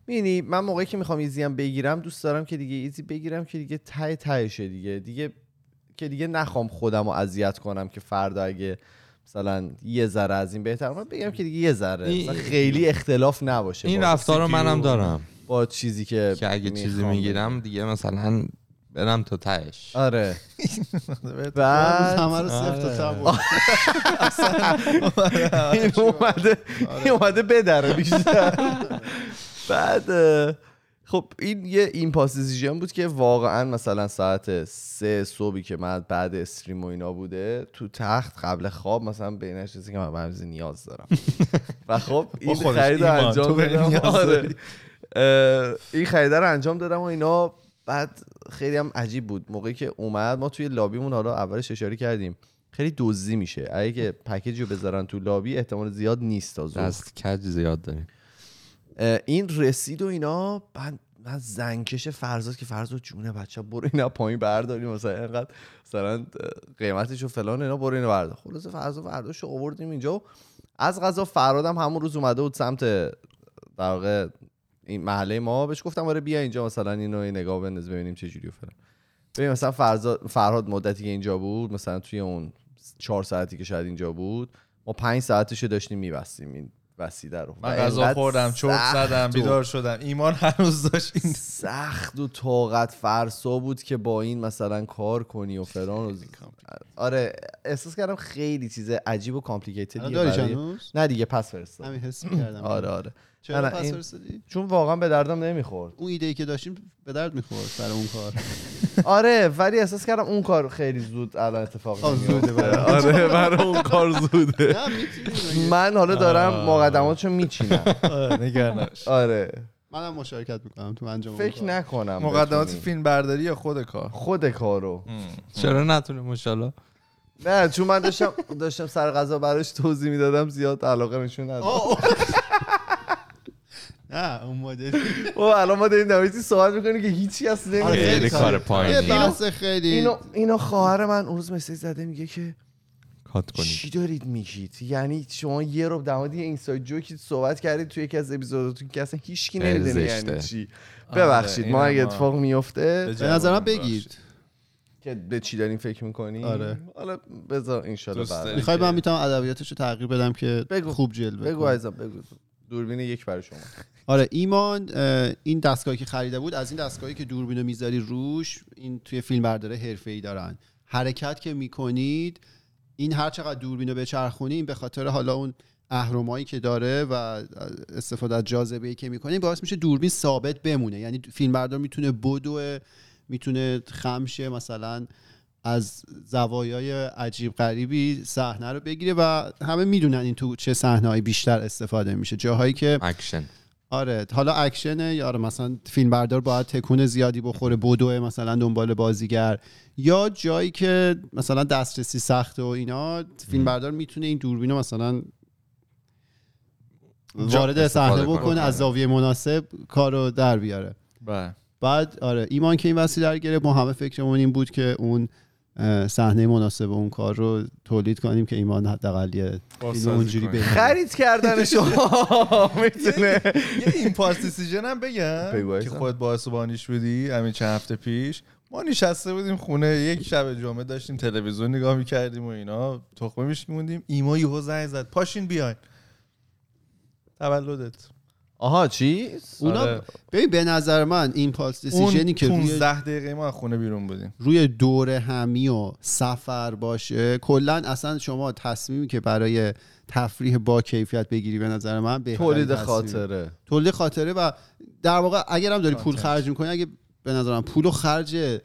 می‌بینی من موقعی که می‌خوام ایزی هم بگیرم دوست دارم که دیگه ایزی بگیرم که دیگه ته تهشه دیگه. دیگه که دیگه نخوام خودم رو اذیت کنم که فردا اگه مثلا یه ذره از این بهتر من بگم که دیگه یه ذره. خیلی اختلاف نباشه این رفتار رو منم دارم. با چیزی که که اگه چیزی می‌گیرم دیگه مثلا برم تا تهش. آره. بعد همه رو صفر تا ته برد. این اومده این اومده بدره بیشتر. بعد خب این یه ایمپاس دیسیژن بود که واقعا مثلا ساعت سه صبحی که من بعد استریم و اینا بوده تو تخت قبل خواب مثلا به این که من به همزی نیاز دارم. و خب این خرید انجام تو این دادم. آره. این خرید رو انجام دادم و اینا بعد خیلی هم عجیب بود. موقعی که اومد ما توی لابیمون حالا اولش اشاره کردیم. خیلی دزدی میشه. اگه که پکیج رو بذارن تو لابی احتمال زیاد نیست تا ظهر. دست کج زیاد داریم. این رسید و اینا بعد من زنکش فرزاد که فرزاد جونه بچه برو اینا پایین برداریم. مثلا اینقدر مثلا قیمتش و فلان اینا برو اینو بردار. خلاص فرزاد برداشت آوردیم اینجا و از غذا فرادم همون روز اومده بود سمت در این محله ما بهش گفتم آره بیا اینجا مثلا اینو نگاه بنداز ببینیم چه جوری و فلان. ببین مثلا فرزاد فرهاد مدتی که اینجا بود مثلا توی اون چهار ساعتی که شاید اینجا بود ما پنج ساعتشو داشتیم میبستیم این وسیده رو. و من غذا خوردم چرت زدم و بیدار شدم. ایمان هنوز داشت این سخت و طاقت فرسا بود که با این مثلا کار کنی و فلان و آره احساس کردم خیلی چیز عجیب و کامپلیکیتدیه هنوز نه دیگه پس فرستاد همین حس می‌کردم. آره آره. چرا نه، پس این- فرستادی چون واقعا به دردم نمی‌خورد. اون ایده ای که داشتیم به درد می‌خورد برای اون کار. آره ولی احساس کردم اون کار خیلی زود الان اتفاق برای- آره برای اون کار زوده. من حالا دارم مقدماتشو میچینم. نگران نباش. آره. منم مشارکت می‌کنم تو انجام فکر. نکنم مقدمات. فیلم برداری یا خود کار؟ خود کارو چرا نتونه ماشاءالله؟ نه چون من داشتم داشتم سر غذا براش توضیح می‌دادم زیاد علاقه نشون نداد. نه اون مدل او الان ما داریم در صحبت می‌کنیم که هیچی از آره، نمیگه خیلی خیلی کار پایینی. یه بحث خیلی اینو اینو خواهر من اون روز مسیج زده میگه که کات کنید چی دارید میگید یعنی شما یه رو در مورد اینساید جوکی صحبت کردید توی یکی از اپیزوداتون که اصلا هیچکی نمی‌دونه. یعنی چی آره، ببخشید ما اگه اتفاق میفته به نظر من بگید که به چی داریم فکر می‌کنی آره. حالا بذار انشالله دوست بعد داری؟ می‌خوای من می‌تونم ادبیاتش رو تغییر بدم که بگو. خوب جلوه بگو. عزیزم بگو دوربین یک برای شما. آره ایمان این دستگاهی که خریده بود از این دستگاهی که دوربینو می‌ذاری روش این توی فیلم برداره حرفه‌ای دارن. حرکت که می‌کنید این هر چقدر دوربینو بچرخونی این به خاطر حالا اون اهرمایی که داره و استفاده از جاذبه ای که می‌کنی باعث میشه دوربین ثابت بمونه. یعنی فیلم بردار می‌تونه بدو می‌تونه خم شه مثلا از زوایای عجیب غریبی صحنه رو بگیره و همه می‌دونن این تو چه صحنه‌ای بیشتر استفاده میشه. جاهایی که اکشن آره حالا اکشنه یا آره مثلا فیلم بردار باید تکون زیادی بخوره بدوه مثلا دنبال بازیگر یا جایی که مثلا دسترسی سخت و اینا فیلم بردار می‌تونه این دوربینو مثلا وارد صحنه کنه. بکنه از زاویه مناسب کارو در بیاره. بله. بعد آره ایمان که این وسیله رو گرفت ما همه فکرمون این بود که اون صحنه مناسب اون کار رو تولید کنیم که ایمان حداقل یه اونجوری ببینه. خرید کردن شما. می‌تونه. یه این پاس دیسیژن هم بگم که باعث و بانیش بودی همین چند هفته پیش. ما نشسته بودیم خونه یک شب جمعه داشتیم تلویزیون نگاه می‌کردیم و اینا. تخمه میشکوندیم. ایما یهو زنگ زد. پاشین بیاین. تولدت. آها چی اونا آره. ببین به نظر من این پالس دیسیژنی که روی 15 دقیقه ما از خونه بیرون بودیم روی دور همی و سفر باشه کلا اصلا شما تصمیمی که برای تفریح با کیفیت بگیری به نظر من بهترین تولید. خاطره تولید خاطره و در واقع اگرم داری پول. خرج می‌کنی اگه به نظر من پول و خرج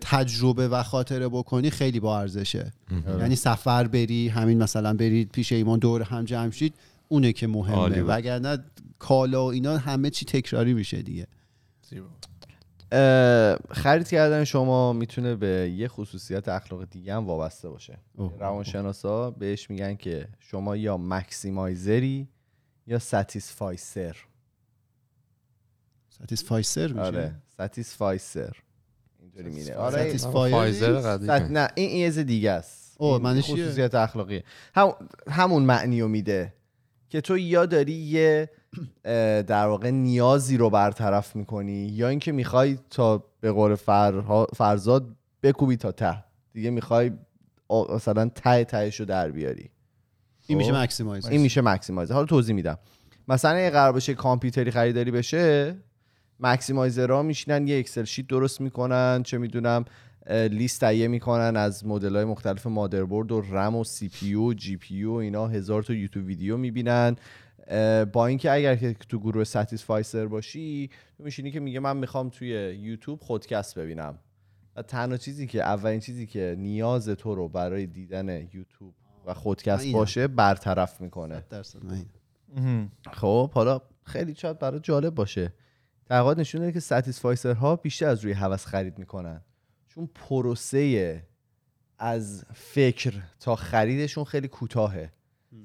تجربه و خاطره بکنی خیلی با ارزشه یعنی سفر بری همین مثلا برید پیش ایمان دور هم جمع شید اونه که مهمه. وگرنه کالا و اینا همه چی تکراری میشه دیگه. زیبا. خرید کردن شما می‌تونه به یه خصوصیت اخلاق دیگه هم وابسته باشه. روانشناسا بهش میگن که شما یا مکسیمایزری یا satisficer satisficer میشه؟ آره satisficer اینطوری میره Satisfy- آره Satisfy- fizer نیست؟ ست... قدیم نه این این یه چیز دیگه است. اوه، این معنیش؟ خصوصیت اخلاقیه هم... همون معنی رو میده. که تو یا داری یه در واقع نیازی رو برطرف می‌کنی یا اینکه می‌خوای تا به قول. فرزاد بکوبی تا ته دیگه می‌خوای مثلا ته تهش رو در بیاری این میشه خب. maximize این میشه maximizer حالا توضیح میدم مثلا اگه قرار باشه کامپیوتری خریداری بشه maximizer ها میشینن یه Excel sheet درست می‌کنن چه می‌دونم لیست تهیه می‌کنن از مدل های مختلف مادربرد و رم و CPU و GPU و اینا. هزار تا YouTube video می‌بینن. با اینکه اگر که تو گروه satisficer باشی تو میشینی که میگه من می‌خوام توی یوتیوب خودکست ببینم. و تنها چیزی که اولین چیزی که نیاز تو رو برای دیدن یوتیوب و خودکست. باشه برطرف می‌کنه. خب حالا خیلی شاید برای جالب باشه. تحقیقات نشون که ستیسفایسر ها بیشتر از روی هوس خرید می‌کنن. چون پروسه از فکر تا خریدشون خیلی کوتاهه.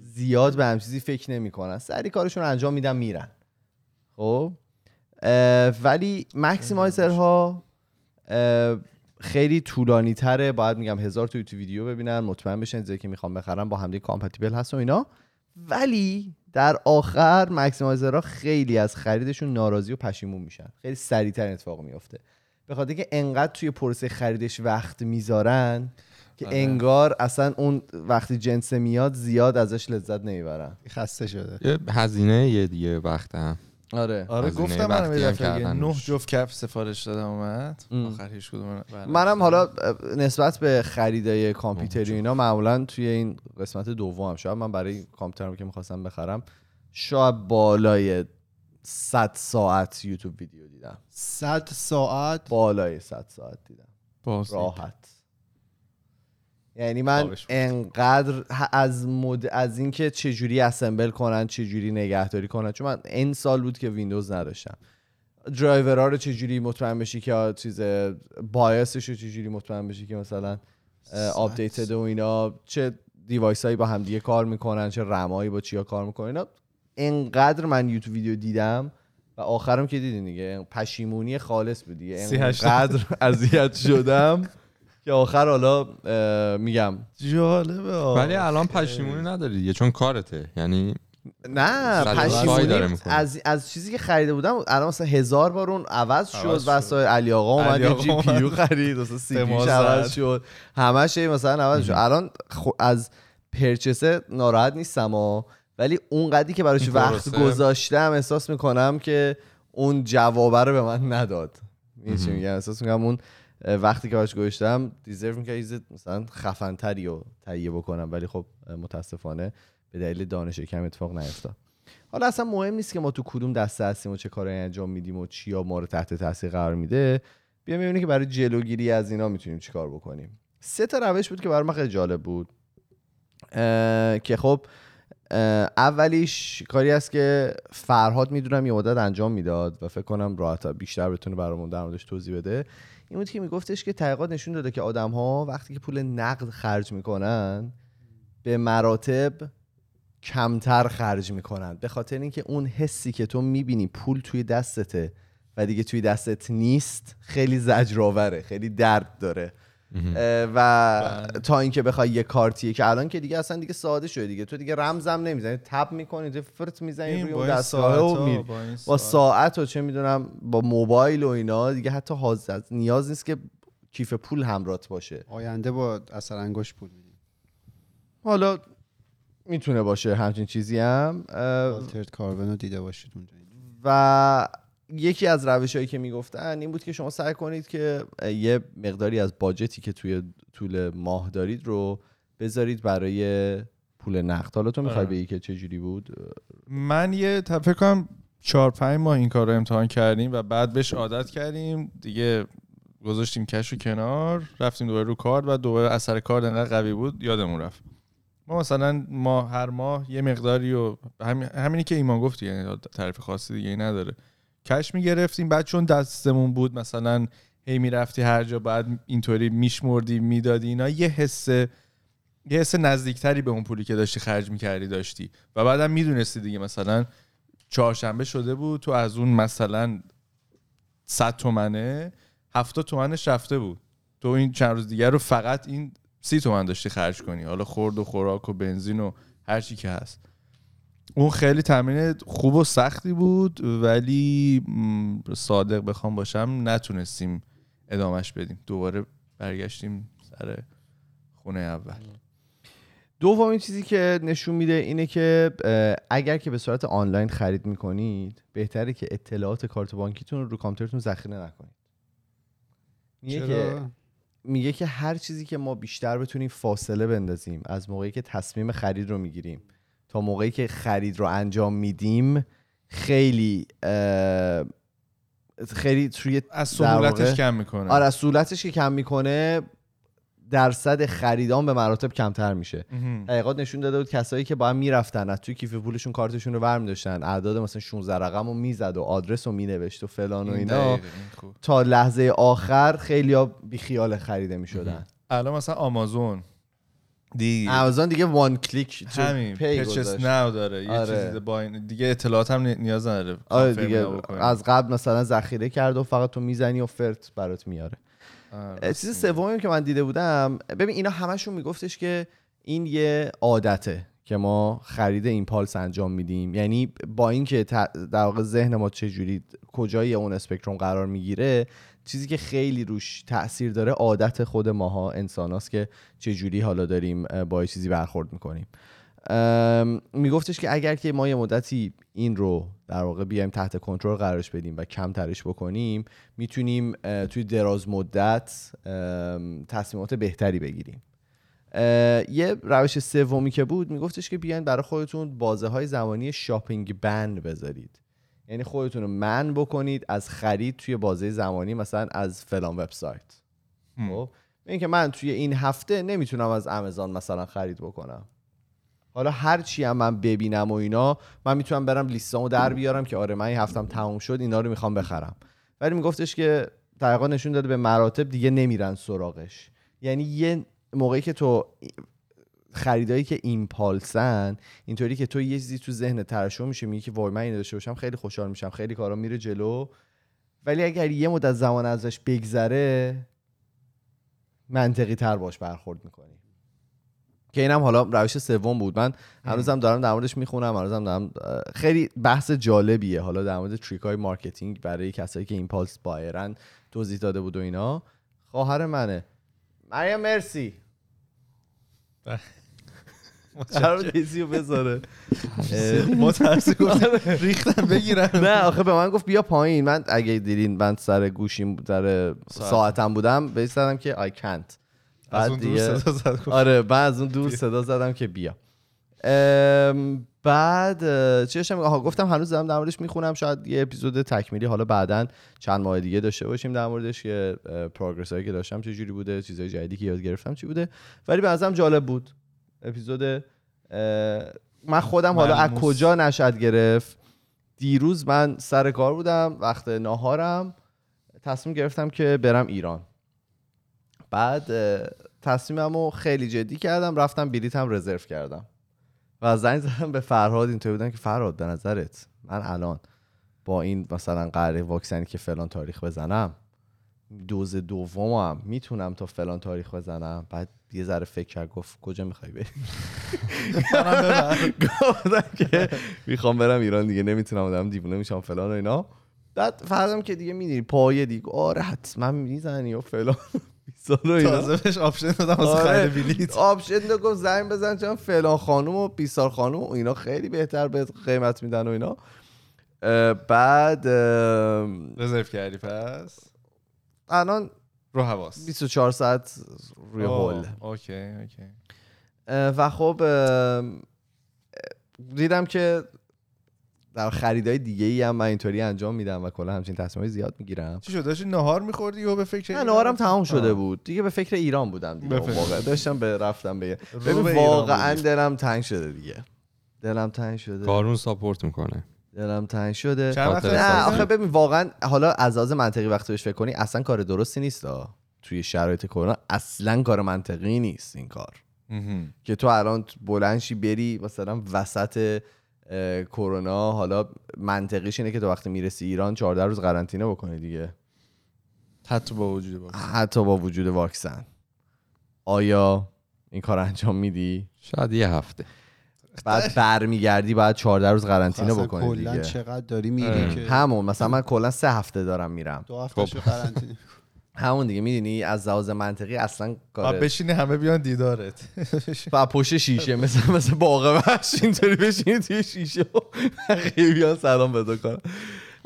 زیاد به هم چیزی فکر نمی‌کنن. سری کارشون انجام میدن میرن. خب؟ ولی مکسیمایزر ها اه، خیلی طولانی تره باید میگم هزار تا یوتیوب ویدیو ببینن. مطمئن بشن چیزی که می‌خوام بخرن با همدیگه کامپتیبل هست و اینا. ولی در آخر مکسیمایزرها خیلی از خریدشون ناراضی و پشیمون میشن. خیلی سریعتر اتفاق میفته به خاطر که انقدر توی پروسه خریدش وقت می‌ذارن که آره. انگار اصلا اون وقتی جنس میاد زیاد ازش لذت نمی‌برن خسته شده یه هزینه یه دیگه وقتم آره آره گفتم منم یه دفعه نه. جفت کف سفارش دادم اومد ام. آخر هیچ کدوم. منم حالا نسبت به خریدای کامپیوتری و اینا معمولا توی این قسمت دوم شاید من برای کامپیوترم که می‌خواستم بخرم شاید بالای 100 ساعت یوتیوب ویدیو دیدم. 100 ساعت؟ بالای 100 ساعت دیدم. باز راحت. یعنی من. انقدر از مد از اینکه چجوری assemble کنن چجوری نگهداری کنن چون من این سال بود که ویندوز نداشتم. درایورها رو چجوری مطمئن بشی که چیز BIOS ش رو چجوری مطمئن بشی که مثلا updated و اینا چه device هایی با هم دیگه کار می‌کنن چه رمایی با چیا کار می‌کنن اینا انقدر من YouTube video دیدم و آخرم که دیدین دیگه پشیمونی خالص بود دیگه هشتاد. انقدر اذیت شدم که آخر حالا میگم جالبه آه. ولی الان پشیمونی نداری دیگه چون کارته یعنی نه پشیمونی. از از چیزی که خریده بودم الان مثلا هزار بار اون عوض شد عوض شد. وسایل علی آقا اومد یه جی پی یو. خرید مثلا سی. عوض شد همش مثلا عوض شد الان خو- از پرچسه ناراحت نیستم ولی اون قدری که براش وقت. گذاشتم احساس می‌کنم که اون جوابه رو به من نداد. چی. میگم؟ احساس می‌کنم اون وقتی که براش گذاشتم دیزرو می‌کنه چیز مثلا خفنتری رو تهیه بکنم. ولی خب متاسفانه به دلیل دانش کم اتفاق نیفتاد. حالا اصلا مهم نیست که ما تو کدوم دسته هستیم و چه کارایی انجام میدیم و چیا ما رو تحت تاثیر قرار میده. بیا ببینیم که برای جلوگیری از اینا می‌تونیم چیکار بکنیم. سه تا روش بود که برای من خیلی جالب بود. که خب اولیش کاری است که فرهاد می‌دونم یه مدت انجام می‌داد و فکر کنم راحت بیشتر بتونه برامون در موردش توضیح بده. این بود که میگفتش که تحقیقات نشون داده که آدم ها وقتی که پول نقد خرج می‌کنن به مراتب کمتر خرج می‌کنن. به خاطر اینکه اون حسی که تو می‌بینی پول توی دستته و دیگه توی دستت نیست خیلی زجرآوره خیلی درد داره. و تا اینکه بخوای یه کارتیه که الان که دیگه اصلا دیگه ساده شده دیگه. تو دیگه رمزم نمی‌زنی. تب می‌کنی فرت می‌زنی روی با اون دستگاه و میری. با این با ساعت. و چه می‌دونم با موبایل و اینا دیگه حتی حاضر نیاز نیست که کیف پول همرات باشه. آینده با اثر انگشت پول میدیم حالا می‌تونه باشه همچین چیزی هم. اه، آلترد کاربن رو دیده باشید اونجا. و یکی از روش هایی که می‌گفتن این بود که شما سعی کنید که یه مقداری از باجتی که توی طول ماه دارید رو بذارید برای پول نقد. حالا تو می‌خوای آره. بگی که چه جوری بود؟ من یه فکر کنم چهار پنج ماه این کار رو امتحان کردیم و بعد بهش عادت کردیم. دیگه گذاشتیم کش رو کنار رفتیم دوباره رو کارد و دوباره اثر کارد انقدر قوی بود یادمون رفت. ما مثلا ما هر ماه یه مقداری و همین همینی که ایمان گفت یعنی تعریف خاصی دیگه ای نداره. کش می‌گرفتیم. بعد چون دستمون بود مثلا هی می‌رفتی هر جا بعد اینطوری میشمردی می‌دادی اینا یه حس یه حس نزدیکتری به اون پولی که داشتی خرج می‌کردی داشتی. و بعدم می‌دونستی دیگه مثلا چهارشنبه شده بود تو از اون مثلا 100 تومنه 70 تومنش رفته بود. تو این چند روز دیگر رو فقط این سی تومن داشتی خرج کنی. حالا خورد و خوراک و بنزین و هر چی که هست. اون خیلی تمرین خوب و سختی بود ولی صادق بخوام باشم نتونستیم ادامش بدیم. دوباره برگشتیم سر خونه اول. دومین چیزی که نشون میده اینه که اگر که به صورت آنلاین خرید می‌کنید بهتره که اطلاعات کارت بانکیتون رو رو کامپیوترتون ذخیره نکنید. میگه که میگه که هر چیزی که ما بیشتر بتونیم فاصله بندازیم از موقعی که تصمیم خرید رو می‌گیریم. تا موقعی که خرید رو انجام میدیم خیلی خیلی توی از سهولتش کم می‌کنه. آره از صورتش که کم می‌کنه درصد خریدان به مراتب کمتر میشه. تحقیقات نشون داده بود کسایی که با هم می‌رفتن از توی کیف پولشون کارتشون رو برمی داشتن اعداد مثلا 16 رقم رو می‌زد و آدرس رو مینوشت و فلان و اینا. تا لحظه آخر خیلی ها بیخیال خریده می‌شدن. الان مثلا آمازون. دی آمازون دیگه one click همین پی purchase گذاشت. now داره یه آره. چیزی با این دیگه اطلاعات هم نیاز نداره آره دیگه. از قبل مثلا ذخیره کرد و فقط تو می‌زنی و فرت برات میاره آره، چیز سومی که من دیده بودم ببین اینا همشون میگفتش که این یه عادته که ما خرید ایمپالس انجام میدیم یعنی با اینکه در واقع ذهن ما چجوری کجای اون اسپکتروم قرار می‌گیره چیزی که خیلی روش تاثیر داره عادت خود ماها انساناست که چجوری حالا داریم با چیزی برخورد می‌کنیم. میگفتش که اگر که ما یه مدتی این رو در واقع بیایم تحت کنترل قرارش بدیم و کمترش بکنیم می‌تونیم توی دراز مدت تصمیمات بهتری بگیریم. یه روش سومی که بود میگفتش که بیاین برای خودتون بازه های زمانی شاپینگ بند بذارید. یعنی خودتون رو من بکنید از خرید توی بازه زمانی مثلا از فلان وبسایت. خب؟ این که من توی این هفته نمی‌تونم از آمازون مثلا خرید بکنم. حالا هر چی هم من ببینم و اینا من می‌تونم برم لیستامو در بیارم که آره من این هفتم تموم شد اینا رو می‌خوام بخرم. ولی میگفتش که دقیقا نشون داده به مراتب دیگه نمیرن سراغش. یعنی یه موقعی که تو خریدایی که ایمپالسن اینطوری که تو یه چیزی تو ذهن ترشح میشه میگی که وای من این داشته باشم خیلی خوشحال میشم خیلی کارا میره جلو. ولی اگر یه مدت زمان ازش بگذره منطقی تر باش برخورد می‌کنی. که اینم حالا روش سوم بود. من هنوزم دارم در موردش می‌خونم هنوزم دارم خیلی بحث جالبیه. حالا در مورد trick های marketing برای کسایی که impulse buyer ن توضیح داده بود و اینا. خواهر منه. مریم مرسی. قرار کسی رو بذاره. اه، مترسی گفت ریختم بگیرم نه آخه به من گفت بیا پایین. من اگه دیدین من سر گوشیم در ساعتم. بودم بهش زدم که I can't. از اون دور دیگه- آره من از اون دور صدا زدم که بیا. بعد چی داشتم آها گفتم هنوز دارم در موردش می‌خونم. شاید یه اپیزود تکمیلی حالا بعدا چند ماه دیگه داشته باشیم در موردش که پروگرس هایی که داشتم چه جوری بوده چیزای جدیدی که یاد گرفتم چی بوده. ولی به نظرم جالب بود. اپیزود من خودم حالا از. کجا نشد گرفت؟ دیروز من سر کار بودم وقت ناهارم تصمیم گرفتم که برم ایران. بعد اه، تصمیمم رو خیلی جدی کردم رفتم بلیتم رزرو کردم. و زنگ زدم به فرهاد اینطوری بودم که فرهاد به نظرت من الان با این مثلا قراره واکسنی که فلان تاریخ بزنم دوز دومم. می‌تونم تا فلان تاریخ بزنم. بعد یه ذره فکر کرد گفت کجا می‌خوای بری؟ گفتم که می‌خوام برم ایران دیگه نمی‌تونم آدم دیوونه میشم فلان و اینا. بعد فردم که دیگه می‌دونی پایه دیگه. آره حتما می‌زنی و فلان تازه بهش option دادم واسه آره. خرید بلیت. option دو گفت زنگ بزن چون فلان خانوم و بیسار خانوم و اینا خیلی بهتر به قیمت میدن و اینا. بعد رزرو کردی پس؟ الان رو حواس 24 ساعت روی hold اوکی اوکی. و خب دیدم که در خریدای دیگه ای هم من اینطوری انجام میدم و کلا همچین تصمیمای زیاد می‌گیرم. چی شد؟ داشتی نهار میخوردی و به فکر نه نهارم؟ تمام شده آه. بود. دیگه به فکر ایران بودم دیگه. موقع. داشتم به رفتم به ببین واقعا. دلم تنگ شده دیگه. دلم تنگ شده. کارون ساپورت می‌کنه. دلم تنگ شده. نه. آخه ببین واقعا حالا از لحاظ منطقی وقتی بهش فکر کنی اصلا کار درستی نیست ها. توی شرایط کرونا اصلا کار منطقی نیست این کار. که تو الان بلنشی بری مثلا وسط کرونا حالا منطقیش اینه که تو وقتی می‌رسی ایران 14 روز قرنطینه بکنی دیگه. حتی با وجود با حتی با وجود واکسن. آیا این کار انجام میدی؟ شاید یه هفته. بعد برمیگردی بعد 14 روز قرنطینه بکنی کلا چقدر داری میری. که؟ همون مثلا من کلا سه هفته دارم میرم. دو هفته خب. قرنطینه. همون دیگه می‌دونی؟ از لحاظ منطقی اصلا بعد کار بشینی همه بیان دیدارت. و پشت شیشه مثل مثل باغ وحش اینطوری بشینی توی شیشه و بیان سلام بده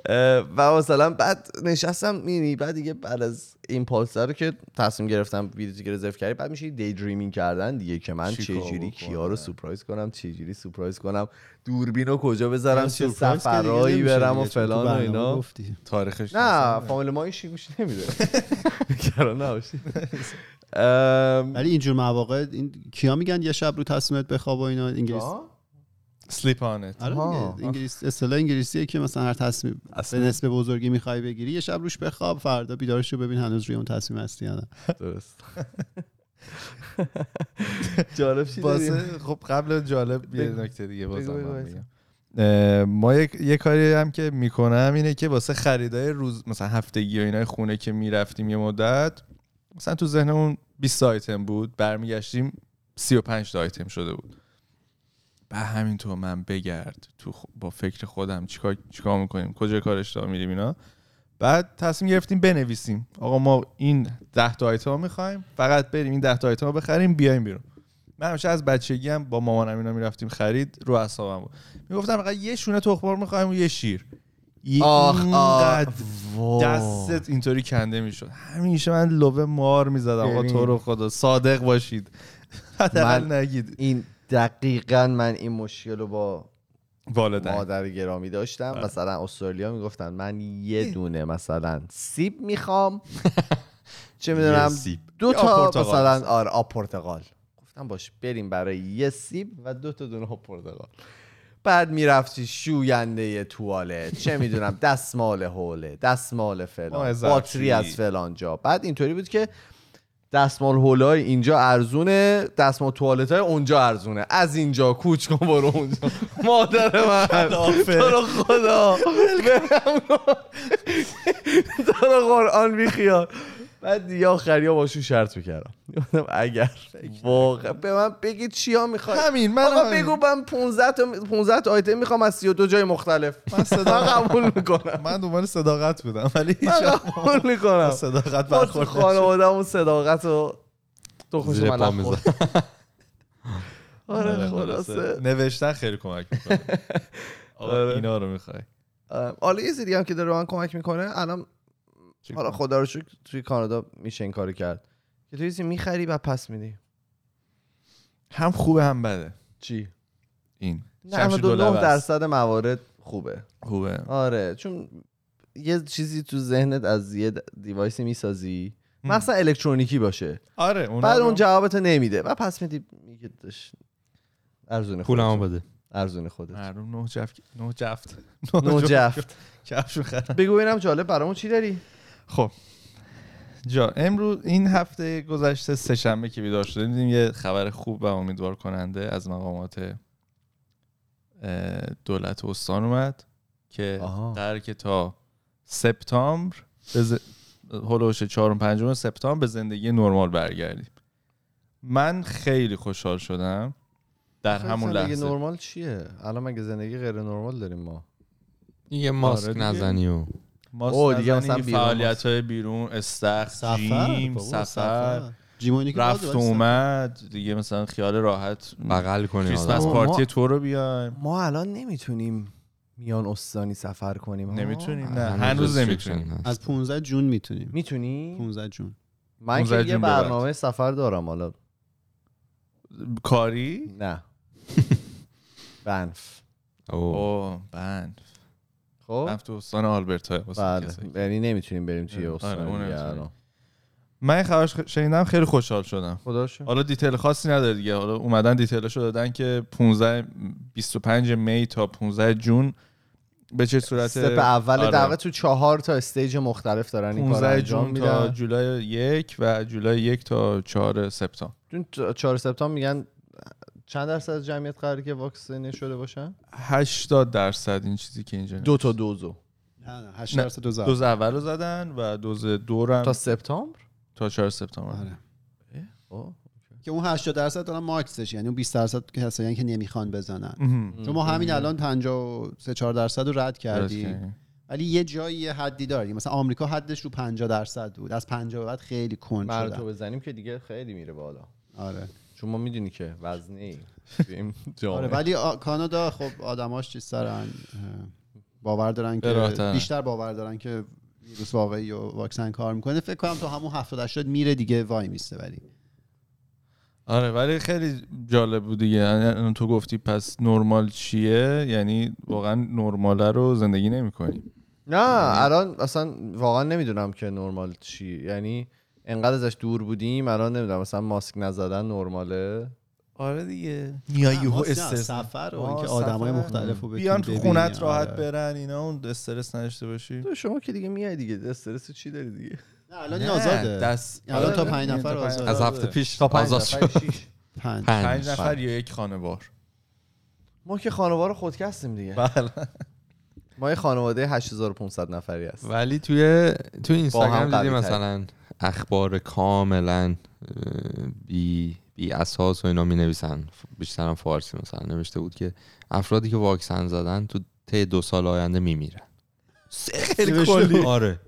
اه، و مثلا بعد نشستم می‌بینی بعد دیگه بعد از این پالسر رو که تصمیم گرفتم ویدیو که رزرو کردی بعد میشه دی دریمینگ کردن دیگه که من چجوری بکنم؟ کیا رو سورپرایز کنم چجوری سورپرایز کنم دوربین رو کجا بذارم چه دیگه سفرهایی نمیشه برم و فلان و اینا. تاریخش نه فامیل ما این شی گوش نمیده. نگران ولی اینجور مواقع این کیا میگن یه شب رو تصمیمت بخواب و اینا؟ انگلیس؟ سلیپ آنت آره انگلیس اصطلاح انگلیسیه که مثلا هر تصمیم به نسبت بزرگی می‌خوای بگیری یه شب روش بخواب فردا بیدارش رو ببین هنوز روی اون تصمیم هستی یا نه. درست. جالب؟ خب قبل جالب یه. نکته دیگه بازم ما یک یه کاری هم که می‌کنم اینه که واسه خریدای روز مثلا هفتگی و اینا خونه که می‌رفتیم یه مدت مثلا تو ذهنمون 20 آیتم بود برمیگشتیم 35 تا آیتم شده بود. و همینطور من بگرد تو با فکر خودم چیکار چیکار می‌کنیم؟ کجا کار اشتباه میریم اینا؟ بعد تصمیم گرفتیم بنویسیم. آقا ما این 10 تا آیتم می‌خوایم فقط بریم این 10 تا آیتم بخریم بیایم بیرون. من همیشه از بچگی هم با مامانم اینا می‌رفتیم خرید رو اعصابم بود. می‌گفتم فقط یه شونه تخمار می‌خوایم و یه شیر. آخ دستت اینطوری کنده می‌شد. همیشه من لوه مار می‌زدم. آقا. تو رو خدا صادق باشید. حداقل نگید. این دقیقا من این مشکل رو با والدین مادر گرامی داشتم بله. مثلا استرالیا می‌گفتن من یه دونه مثلا سیب می‌خوام چه می‌دونم. دو تا. مثلا آب پرتقال گفتم باش بریم برای یه سیب و دو تا دونه آب پرتقال بعد می‌رفتی شوینده توالت چه می‌دونم دستمال حوله دستمال فلان. باتری از فلان جا بعد اینطوری بود که دستمال هولای اینجا ارزونه دستمال توالت های اونجا ارزونه. از اینجا کوچ کن برو اونجا. مادر من. تو رو خدا. تو رو قرآن بیخیال بعد دیگه آخریا باشون شرط می‌کردم. گفتم اگر واقعا به من بگید چیا می‌خوای. همین من آقا. بگو من 15 تا 15 تا آیتم می‌خوام از 32 جای مختلف. من صدا- قبول می‌کنم. من دنبال صداقت بودم ولی هیچ من قبول می‌کنم. صداقت برخورد نشد. خانواده اون صداقت رو تو خوش من. آره آره، خلاصه. نوشتن خیلی کمک می‌کنه. آقا آره. اینا رو می‌خوای. آه، حالا یه هم که داره من کمک می‌کنه الان حالا خدا رو شکر توی کانادا میشه این کارو کرد. که تو یه چیزی می‌خری و پس میدی. هم خوبه هم بده. چی؟ این. نه شمشیر 99 دولبه است. درصد موارد خوبه. خوبه. آره چون یه چیزی تو ذهنت از یه دیوایسی می‌سازی. مثلا الکترونیکی باشه. آره اونا بعد اون جوابتو نمیده. و پس میدی میگه داش ارزون پولمو خودت بده. ارزون خودت. معلوم نه جفت نه جفت نو جفت کفش. بگو ببینم جالب برامون چی داری؟ خب. جا امروز این هفته گذشته سه شنبه که بیدار شدیم دیدیم یه خبر خوب و امیدوار کننده از مقامات دولت استان اومد که. قرار که تا سپتامبر به ز... هلوش چهارم پنجم سپتامبر به زندگی نرمال برگردیم. من خیلی خوشحال شدم در همون زندگی لحظه. نرمال چیه؟ الان مگه زندگی غیر نرمال داریم ما؟ دیگه ماسک آره. نزنی و اوه، دیگه مثلا بیرون فعالیت های بیرون استخ سفر جیم سفر. رفت. اومد دیگه مثلا خیال راحت بغل کنی کریسمس. ما- پارتی تو رو بیایم. ما الان نمی‌تونیم میان استانی سفر کنیم؟ نمی‌تونیم نه. هنوز نمی‌تونیم. از 15 جون می‌تونیم. می‌تونی 15 جون. من که 15 یه. برنامه سفر دارم حالا. کاری؟ نه. بنف. اوه. او بند خب رفت تو استان آلبرتا بله. یعنی نمی‌تونیم بریم توی آره، استان نمی‌تونیم. الان. من خبرش شنیدم خیلی خوشحال شدم خدا شکر. حالا دیتیل خاصی نداره دیگه حالا اومدن دیتیلشو دادن که 15 25 می تا 15 جون به چه صورت استپ اول آره. در تو چهار تا stage مختلف دارن این کار 15 انجام جون تا میدن جولای یک و جولای یک تا 4 سپتامبر تو 4 سپتامبر میگن چند درصد از جمعیت قراره که واکسینه شده باشن 80 درصد این چیزی که اینجا دو تا دوزو نه نه 8 نه، درصد دوز دوز اول رو زدن و دوز دو هم تا سپتامبر؟ تا 4 سپتامبر. آره. که اون 80 درصد دارن max ش یعنی اون 20 درصد که کسایی که نمی‌خوان بزنن. چون ما همین الان 53 4 درصد رو رد کردیم. ولی یه جایی یه حدی داریم. مثلا آمریکا حدش رو 50 درصد بود. از 50 به بعد خیلی کند مرد شدن تو بزنیم که دیگه خیلی میره بالا. آره. چون ما می‌دونی که این آره ولی آ- کانادا خب آدماش چیز دارن باور دارن که. بیشتر باور دارن که ویروس واقعی و واکسن کار می‌کنه. فکر کنم تو همون 70 80 میره دیگه وای میسته ولی. آره ولی خیلی جالب بود دیگه. یعنی تو گفتی پس نرمال چیه؟ یعنی واقعا نرماله رو زندگی نمی‌کنیم نه الان اصلا واقعا نمی‌دونم که نرمال چی یعنی انقدر ازش دور بودیم الان نمی‌دونم مثلا ماسک نزدن نرماله آره دیگه میای یهو استرس سفر و اینکه آدمای سفر. مختلف رو بیان تو خونت ببینی. راحت آره. برن اینا اون استرس نداشته باشی تو شما که دیگه میای دیگه استرس چی داری دیگه نه الان آزاده دست الان تا آره، پنج تا نفر آزاده. از هفته پیش تا پنج آزاد نفر شد شیش. پنج پنج. پنج نفر یا یک خانوار ما که خانواده خودکستیم دیگه بله ما یه خانواده 8500 نفری هست ولی توی تو اینستاگرام دیدی. مثلا اخبار کاملا بی بی اساس و اینا می نویسن بیشتر هم فارسی مثلا. نوشته بود که افرادی که واکسن زدن تو طی دو سال آینده میمیرن. خیلی کلی. آره.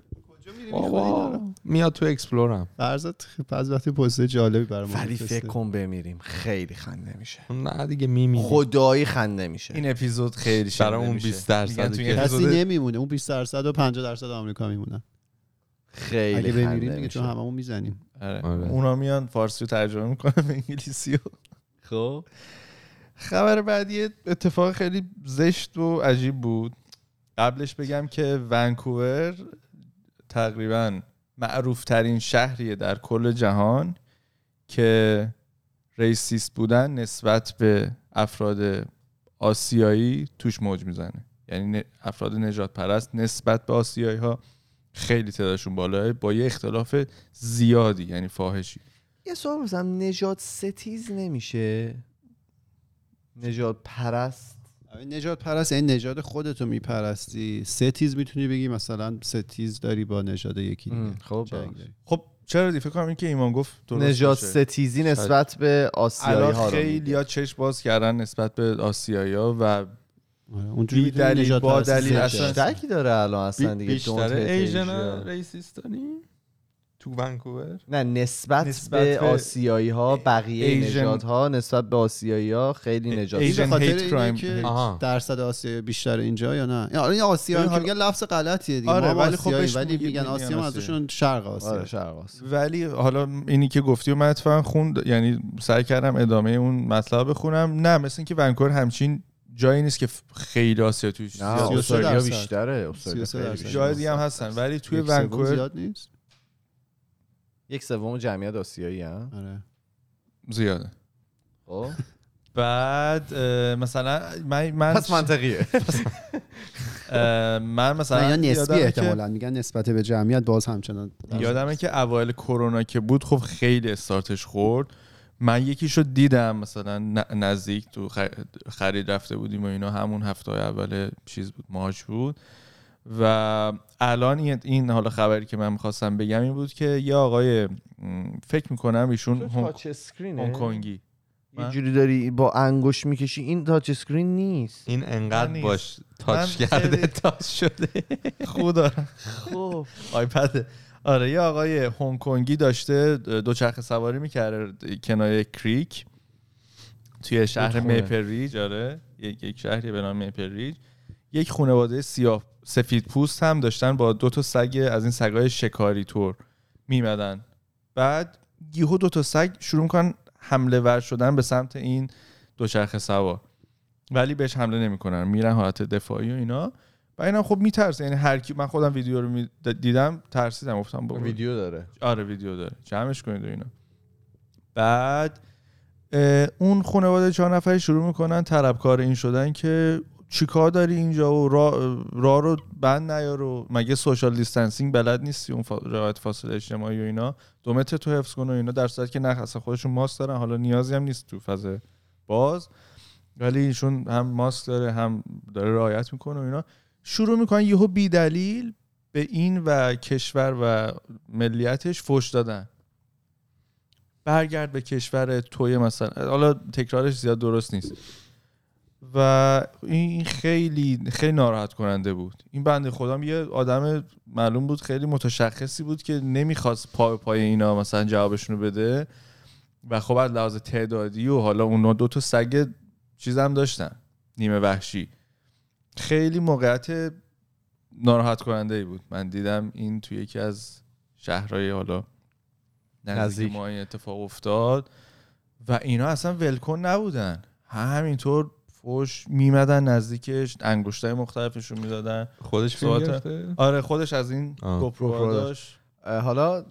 بابا میاد تو explore م فرزاد بعض وقتی پست جالبی برای ما ولی. فکر کن بمیریم. خیلی خنده میشه. نه دیگه میمیره خدایی خنده میشه. این اپیزود خیلی برای شنیده اون میشه. 20 درصدی میگن تو این که- کسی نمیمونه. اون 20 درصد و 50 درصد آمریکا میمونن. خیلی اگه بمیریم دیگه چون هممون می‌زنیم. آره. آره. اونا میان فارسی رو ترجمه می‌کنن به انگلیسی و خب. خبر بعدی یه اتفاق خیلی زشت و عجیب بود. قبلش بگم که ونکوور تقریبا معروف ترین شهریه در کل جهان که racist بودن نسبت به افراد آسیایی توش موج می‌زنه. یعنی افراد نژاد پرست نسبت به آسیایی ها خیلی تعدادشون بالاه با یه اختلاف زیادی یعنی فاحشی. یه سوال بزنم نژاد ستیز نمیشه؟ نژاد پرست؟ نژاد پرست یعنی نژاد خودتو میپرستی. ستیز می‌تونی بگی مثلا ستیز داری با نژاد یکی دیگه؟ خب. خب چرا دی؟ فکر کنم این که ایمان گفت درست نجات باشه. ستیزی نسبت به آسیایی ها خیلی. ها چشم باز کردن نسبت به آسیایی ها و آره، بی می‌تونی دلیل، با دلیل اصلا- داره الان اصلا دیگه بیشتر ایژن Asia. ریسیست داریم تو ونکوور نه نسبت, نسبت به, به آسیایی ها بقیه Asian- نژاد ها نسبت به آسیایی ها خیلی نجات Asian خاطر hate اینه crime. که آها. درصد آسیا بیشتر اینجا یا نه یا این آسیا هم ببین که حالا- میگن لفظ غلطیه دیگه آره، ولی خب ولی میگن آسیا. ازشون شرق آسیا آره شرق آسیا. ولی حالا اینی که گفتی و من اتفاقا خوند یعنی سعی کردم ادامه اون مطلب بخونم نه مثل اینکه ونکوور همچین جایی نیست که خیلی آسیا توش نه زیاد 33 استرالیا. بیشتره استرالیا 33 خیلی درصد. بیشتره. جای دیگه هم هستن ولی توی ونکوور زیاد نیست؟ یک سوم جمعیت آسیایی هم آره. زیاده. خب. بعد مثلا من من پس منطقیه. من مثلا نه یا نسبی احتمالا. میگن نسبت به جمعیت باز همچنان یادمه که اوایل کرونا که بود خب خیلی استارتش خورد. من یکیشو دیدم مثلا نزدیک تو خرید رفته بودیم و اینا همون هفته اول چیز بود March بود. و الان این- این حالا خبری که من می‌خواستم بگم این بود که یه آقای فکر می‌کنم ایشون هنگ touch screen ه؟ هنگ کنگی یه جوری داری با انگوش می‌کشی این touch screen نیست. این انقدر نیست. باش touch کرده touch شده. خدا. خب. iPad آره یه آقای هنگ کنگی داشته دوچرخه سواری می‌کرده کنار creek توی شهر رودخونه. Maple Ridge آره یک یک شهری به نام Maple Ridge. یک خانواده سیاه سفید پوست هم داشتن با دو تا سگ از این سگای شکاری تور میمدن. بعد یهو دو تا سگ شروع می‌کنن حمله ور شدن به سمت این دوچرخه سوار. ولی بهش حمله نمی‌کنن میرن حالت دفاعی و اینا. و اینا خب میترسه. یعنی هر کی من خودم ویدیو رو می- دیدم ترسیدم. گفتم بابا. ویدیو داره. آره ویدیو داره. جمعش کنید و اینا. بعد اون خانواده چهار نفری شروع می‌کنن طلبکار این شدن که چیکار داری اینجا و راه را رو بند نیار و مگه social distancing بلد نیستی؟ اون فا- رعایت فاصله اجتماعی و اینا. دو متر تو حفظ کن و اینا در صورتی که نه خودشون ماسک دارن. حالا نیازی هم نیست تو فاز باز. ولی ایشون هم ماسک داره هم داره رعایت می‌کنه و اینا. شروع می‌کنن یهو بی دلیل به این و کشور و ملیتش فوش دادن. برگرد به کشور توی مثلا حالا تکرارش زیاد درست نیست. و این خیلی خیلی ناراحت کننده بود. این بنده خودم یه آدم معلوم بود خیلی متشخصی بود که نمی‌خواست پای پای اینا مثلا جوابشون رو بده. و خب از لحاظ تعدادی و حالا اونا دو تا سگ چیزم داشتن نیمه وحشی. خیلی موقعیت ناراحت کننده ای بود. من دیدم این توی یکی از شهرهای حالا نزدیک. ما این اتفاق افتاد و اینا اصلا ولکن نبودن. همینطور فوش میمدن نزدیکش انگشتای مختلفشون می‌دادن. خودش فیلم آره خودش از این. گوپرو داشت. حالا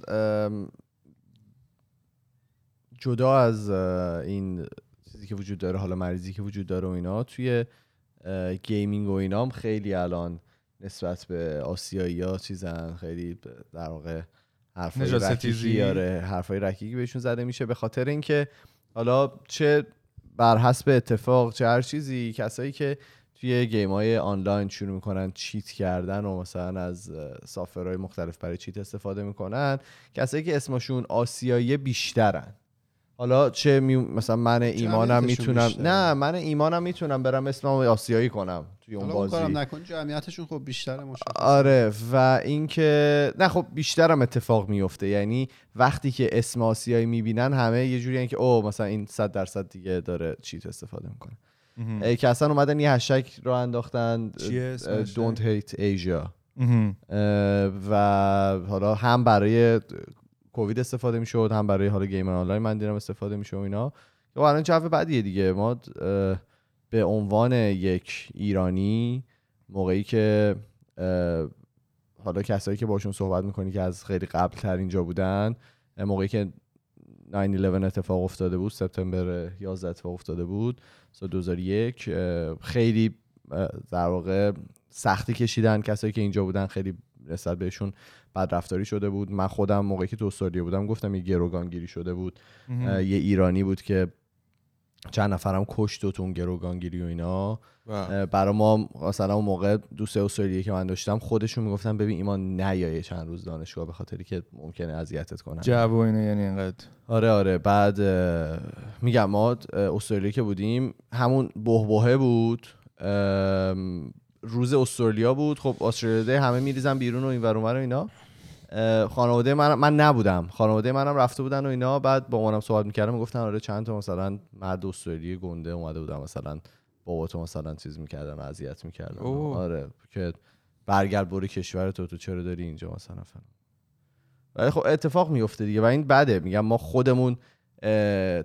جدا از این چیزی که وجود داره حالا مریضی که وجود داره و اینا توی gaming و اینا هم خیلی الان نسبت به آسیایی ها چیزن خیلی در واقع حرفای رکیکی. آره حرفای رکیکی بهشون زده میشه به خاطر اینکه حالا چه بر حسب اتفاق چه هر چیزی کسایی که توی game های آنلاین شروع می‌کنن cheat کردن و مثلا از سافرهای مختلف برای چیت استفاده می‌کنن کسایی که اسمشون آسیایی بیشترن حالا چه می... مثلا من ایمانم می‌تونم. نه من ایمانم می‌تونم برم اسمم آسیایی کنم توی اون حالا اون بازی. کارم نکن جمعیتشون خب بیشتره مشخص آره و اینکه نه خب بیشترم اتفاق میفته. یعنی وقتی که اسم آسیایی می‌بینن همه یه جوری که او مثلا این 100 درصد دیگه داره چیت استفاده می‌کنه. اه، که اصلا اومدن یه هشتگ رو انداختن؟ Don't hate Asia. و حالا هم برای کووید استفاده می‌شد هم برای حالا گیم آنلاین من دیدم استفاده میشه و اینا. که الان جو بدیه دیگه. ما به عنوان یک ایرانی موقعی که حالا کسایی که باشون صحبت می‌کنی که از خیلی قبل تر اینجا بودن موقعی که 9-11 اتفاق افتاده بود سپتامبر 11 اتفاق افتاده بود سال 2001 اه، خیلی در واقع سختی کشیدن کسایی که اینجا بودن خیلی نسبت بهشون بد رفتاری شده بود. من خودم موقعی که تو استرالیا بودم گفتم یه گروگانگیری شده بود. یه ایرانی بود که چند نفرم کشت و تو اون گروگانگیری و اینا. اه، برا ما مثلا اون موقع دوست استرالیایی که من داشتم خودشون می‌گفتن ببین ایمان نیایه چند روز دانشگاه به خاطری که ممکنه اذیتت کنن. جو و اینه یعنی اینقدر. آره آره. بعد میگم ما استرالیا که بودیم همون بهبهه بود. روز استرالیا بود. خب استرالیا همه میریزن بیرون و این ور و اینا. خانواده من من نبودم. خانواده منم رفته بودن و اینا. بعد با مامانم صحبت می‌کردم. می‌گفتن آره چند تا مثلا مرد استرالیا گنده اومده بودن. مثلا بابا تو مثلا چیز می‌کردن اذیت می‌کردن. اوه. آره که برگرد برو کشور تو. تو چرا داری اینجا مثلا فلان. ولی خب اتفاق میفته دیگه و این بده. میگم ما خودمون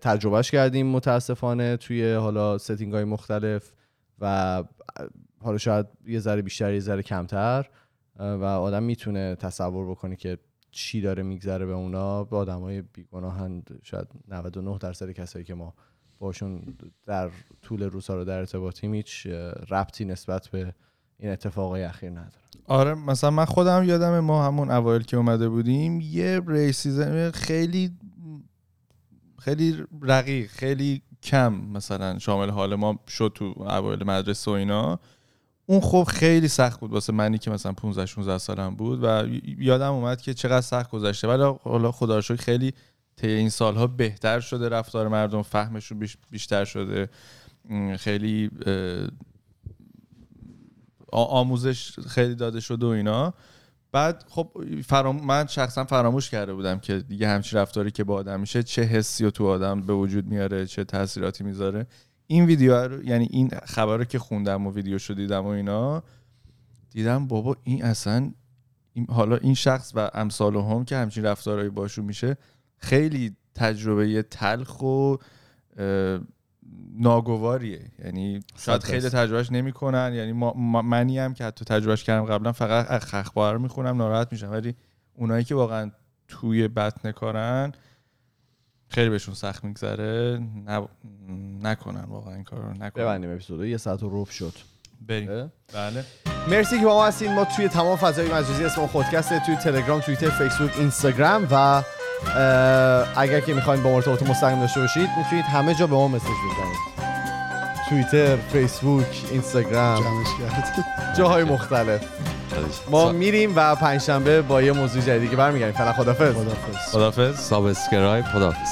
تجربهش کردیم متاسفانه توی حالا ستینگ های مختلف و حالا شاید یه ذره بیشتر یه ذره کمتر و آدم می‌تونه تصور بکنه که چی داره میگذره به اونا. به آدم های بیگناهند شاید 99 درصد کسایی که ما باشون در طول روزها رو در ارتباطیم هیچ ربطی نسبت به این اتفاقای اخیر نداره. آره مثلا من خودم یادم ما همون اوایل که اومده بودیم یه ریسیزم خیلی خیلی رقیق خیلی کم مثلا شامل حال ما شد تو اوایل مدرسه و اینا. اون خب خیلی سخت بود واسه منی که مثلا 15 16 سالم بود و یادم اومد که چقدر سخت گذشته. ولی حالا خدا رو خیلی طی این سالها بهتر شده رفتار مردم فهمشون بیش- بیشتر شده. خیلی آموزش خیلی داده شده و اینا. بعد خب فرام... من شخصا فراموش کرده بودم که دیگه همچین رفتاری که با آدم میشه چه حسی رو تو آدم به وجود میاره چه تاثیراتی می‌ذاره. این ویدیو رو یعنی این خبر رو که خوندم و ویدیو شو دیدم و اینا دیدم بابا این اصلا این حالا این شخص و امثال هم که همچین رفتارهایی باشون میشه خیلی تجربه تلخ و ناگواریه. یعنی شاید خیلی. تجربهش نمی‌کنن. یعنی ما ما- منی هم که حتی تجربهش کردم قبلا فقط از خخبار می‌خونم ناراحت میشم. ولی اونایی که واقعا توی بطن کارن خیلی بهشون سخت میگذره. نب... نکنن واقعا این کار رو نکنن. ببندیم اپیزودو. یه ساعت و ربع شد. بریم؟ بله. مرسی که با ما هستین. ما توی تمام فضای مجازی اسم خودکسته توی تلگرام توییتر فیسبوک اینستاگرام و اگر که می‌خواین با ما ارتباط مستقیم داشته باشید می‌تونید همه جا به ما message بزنید. توییتر فیسبوک اینستاگرام. جاهای مختلف. ما میریم و پنجشنبه با یه موضوع جدیدی که برمیگردیم. فعلا خدافظ خدافظ خدافظ subscribe خدافظ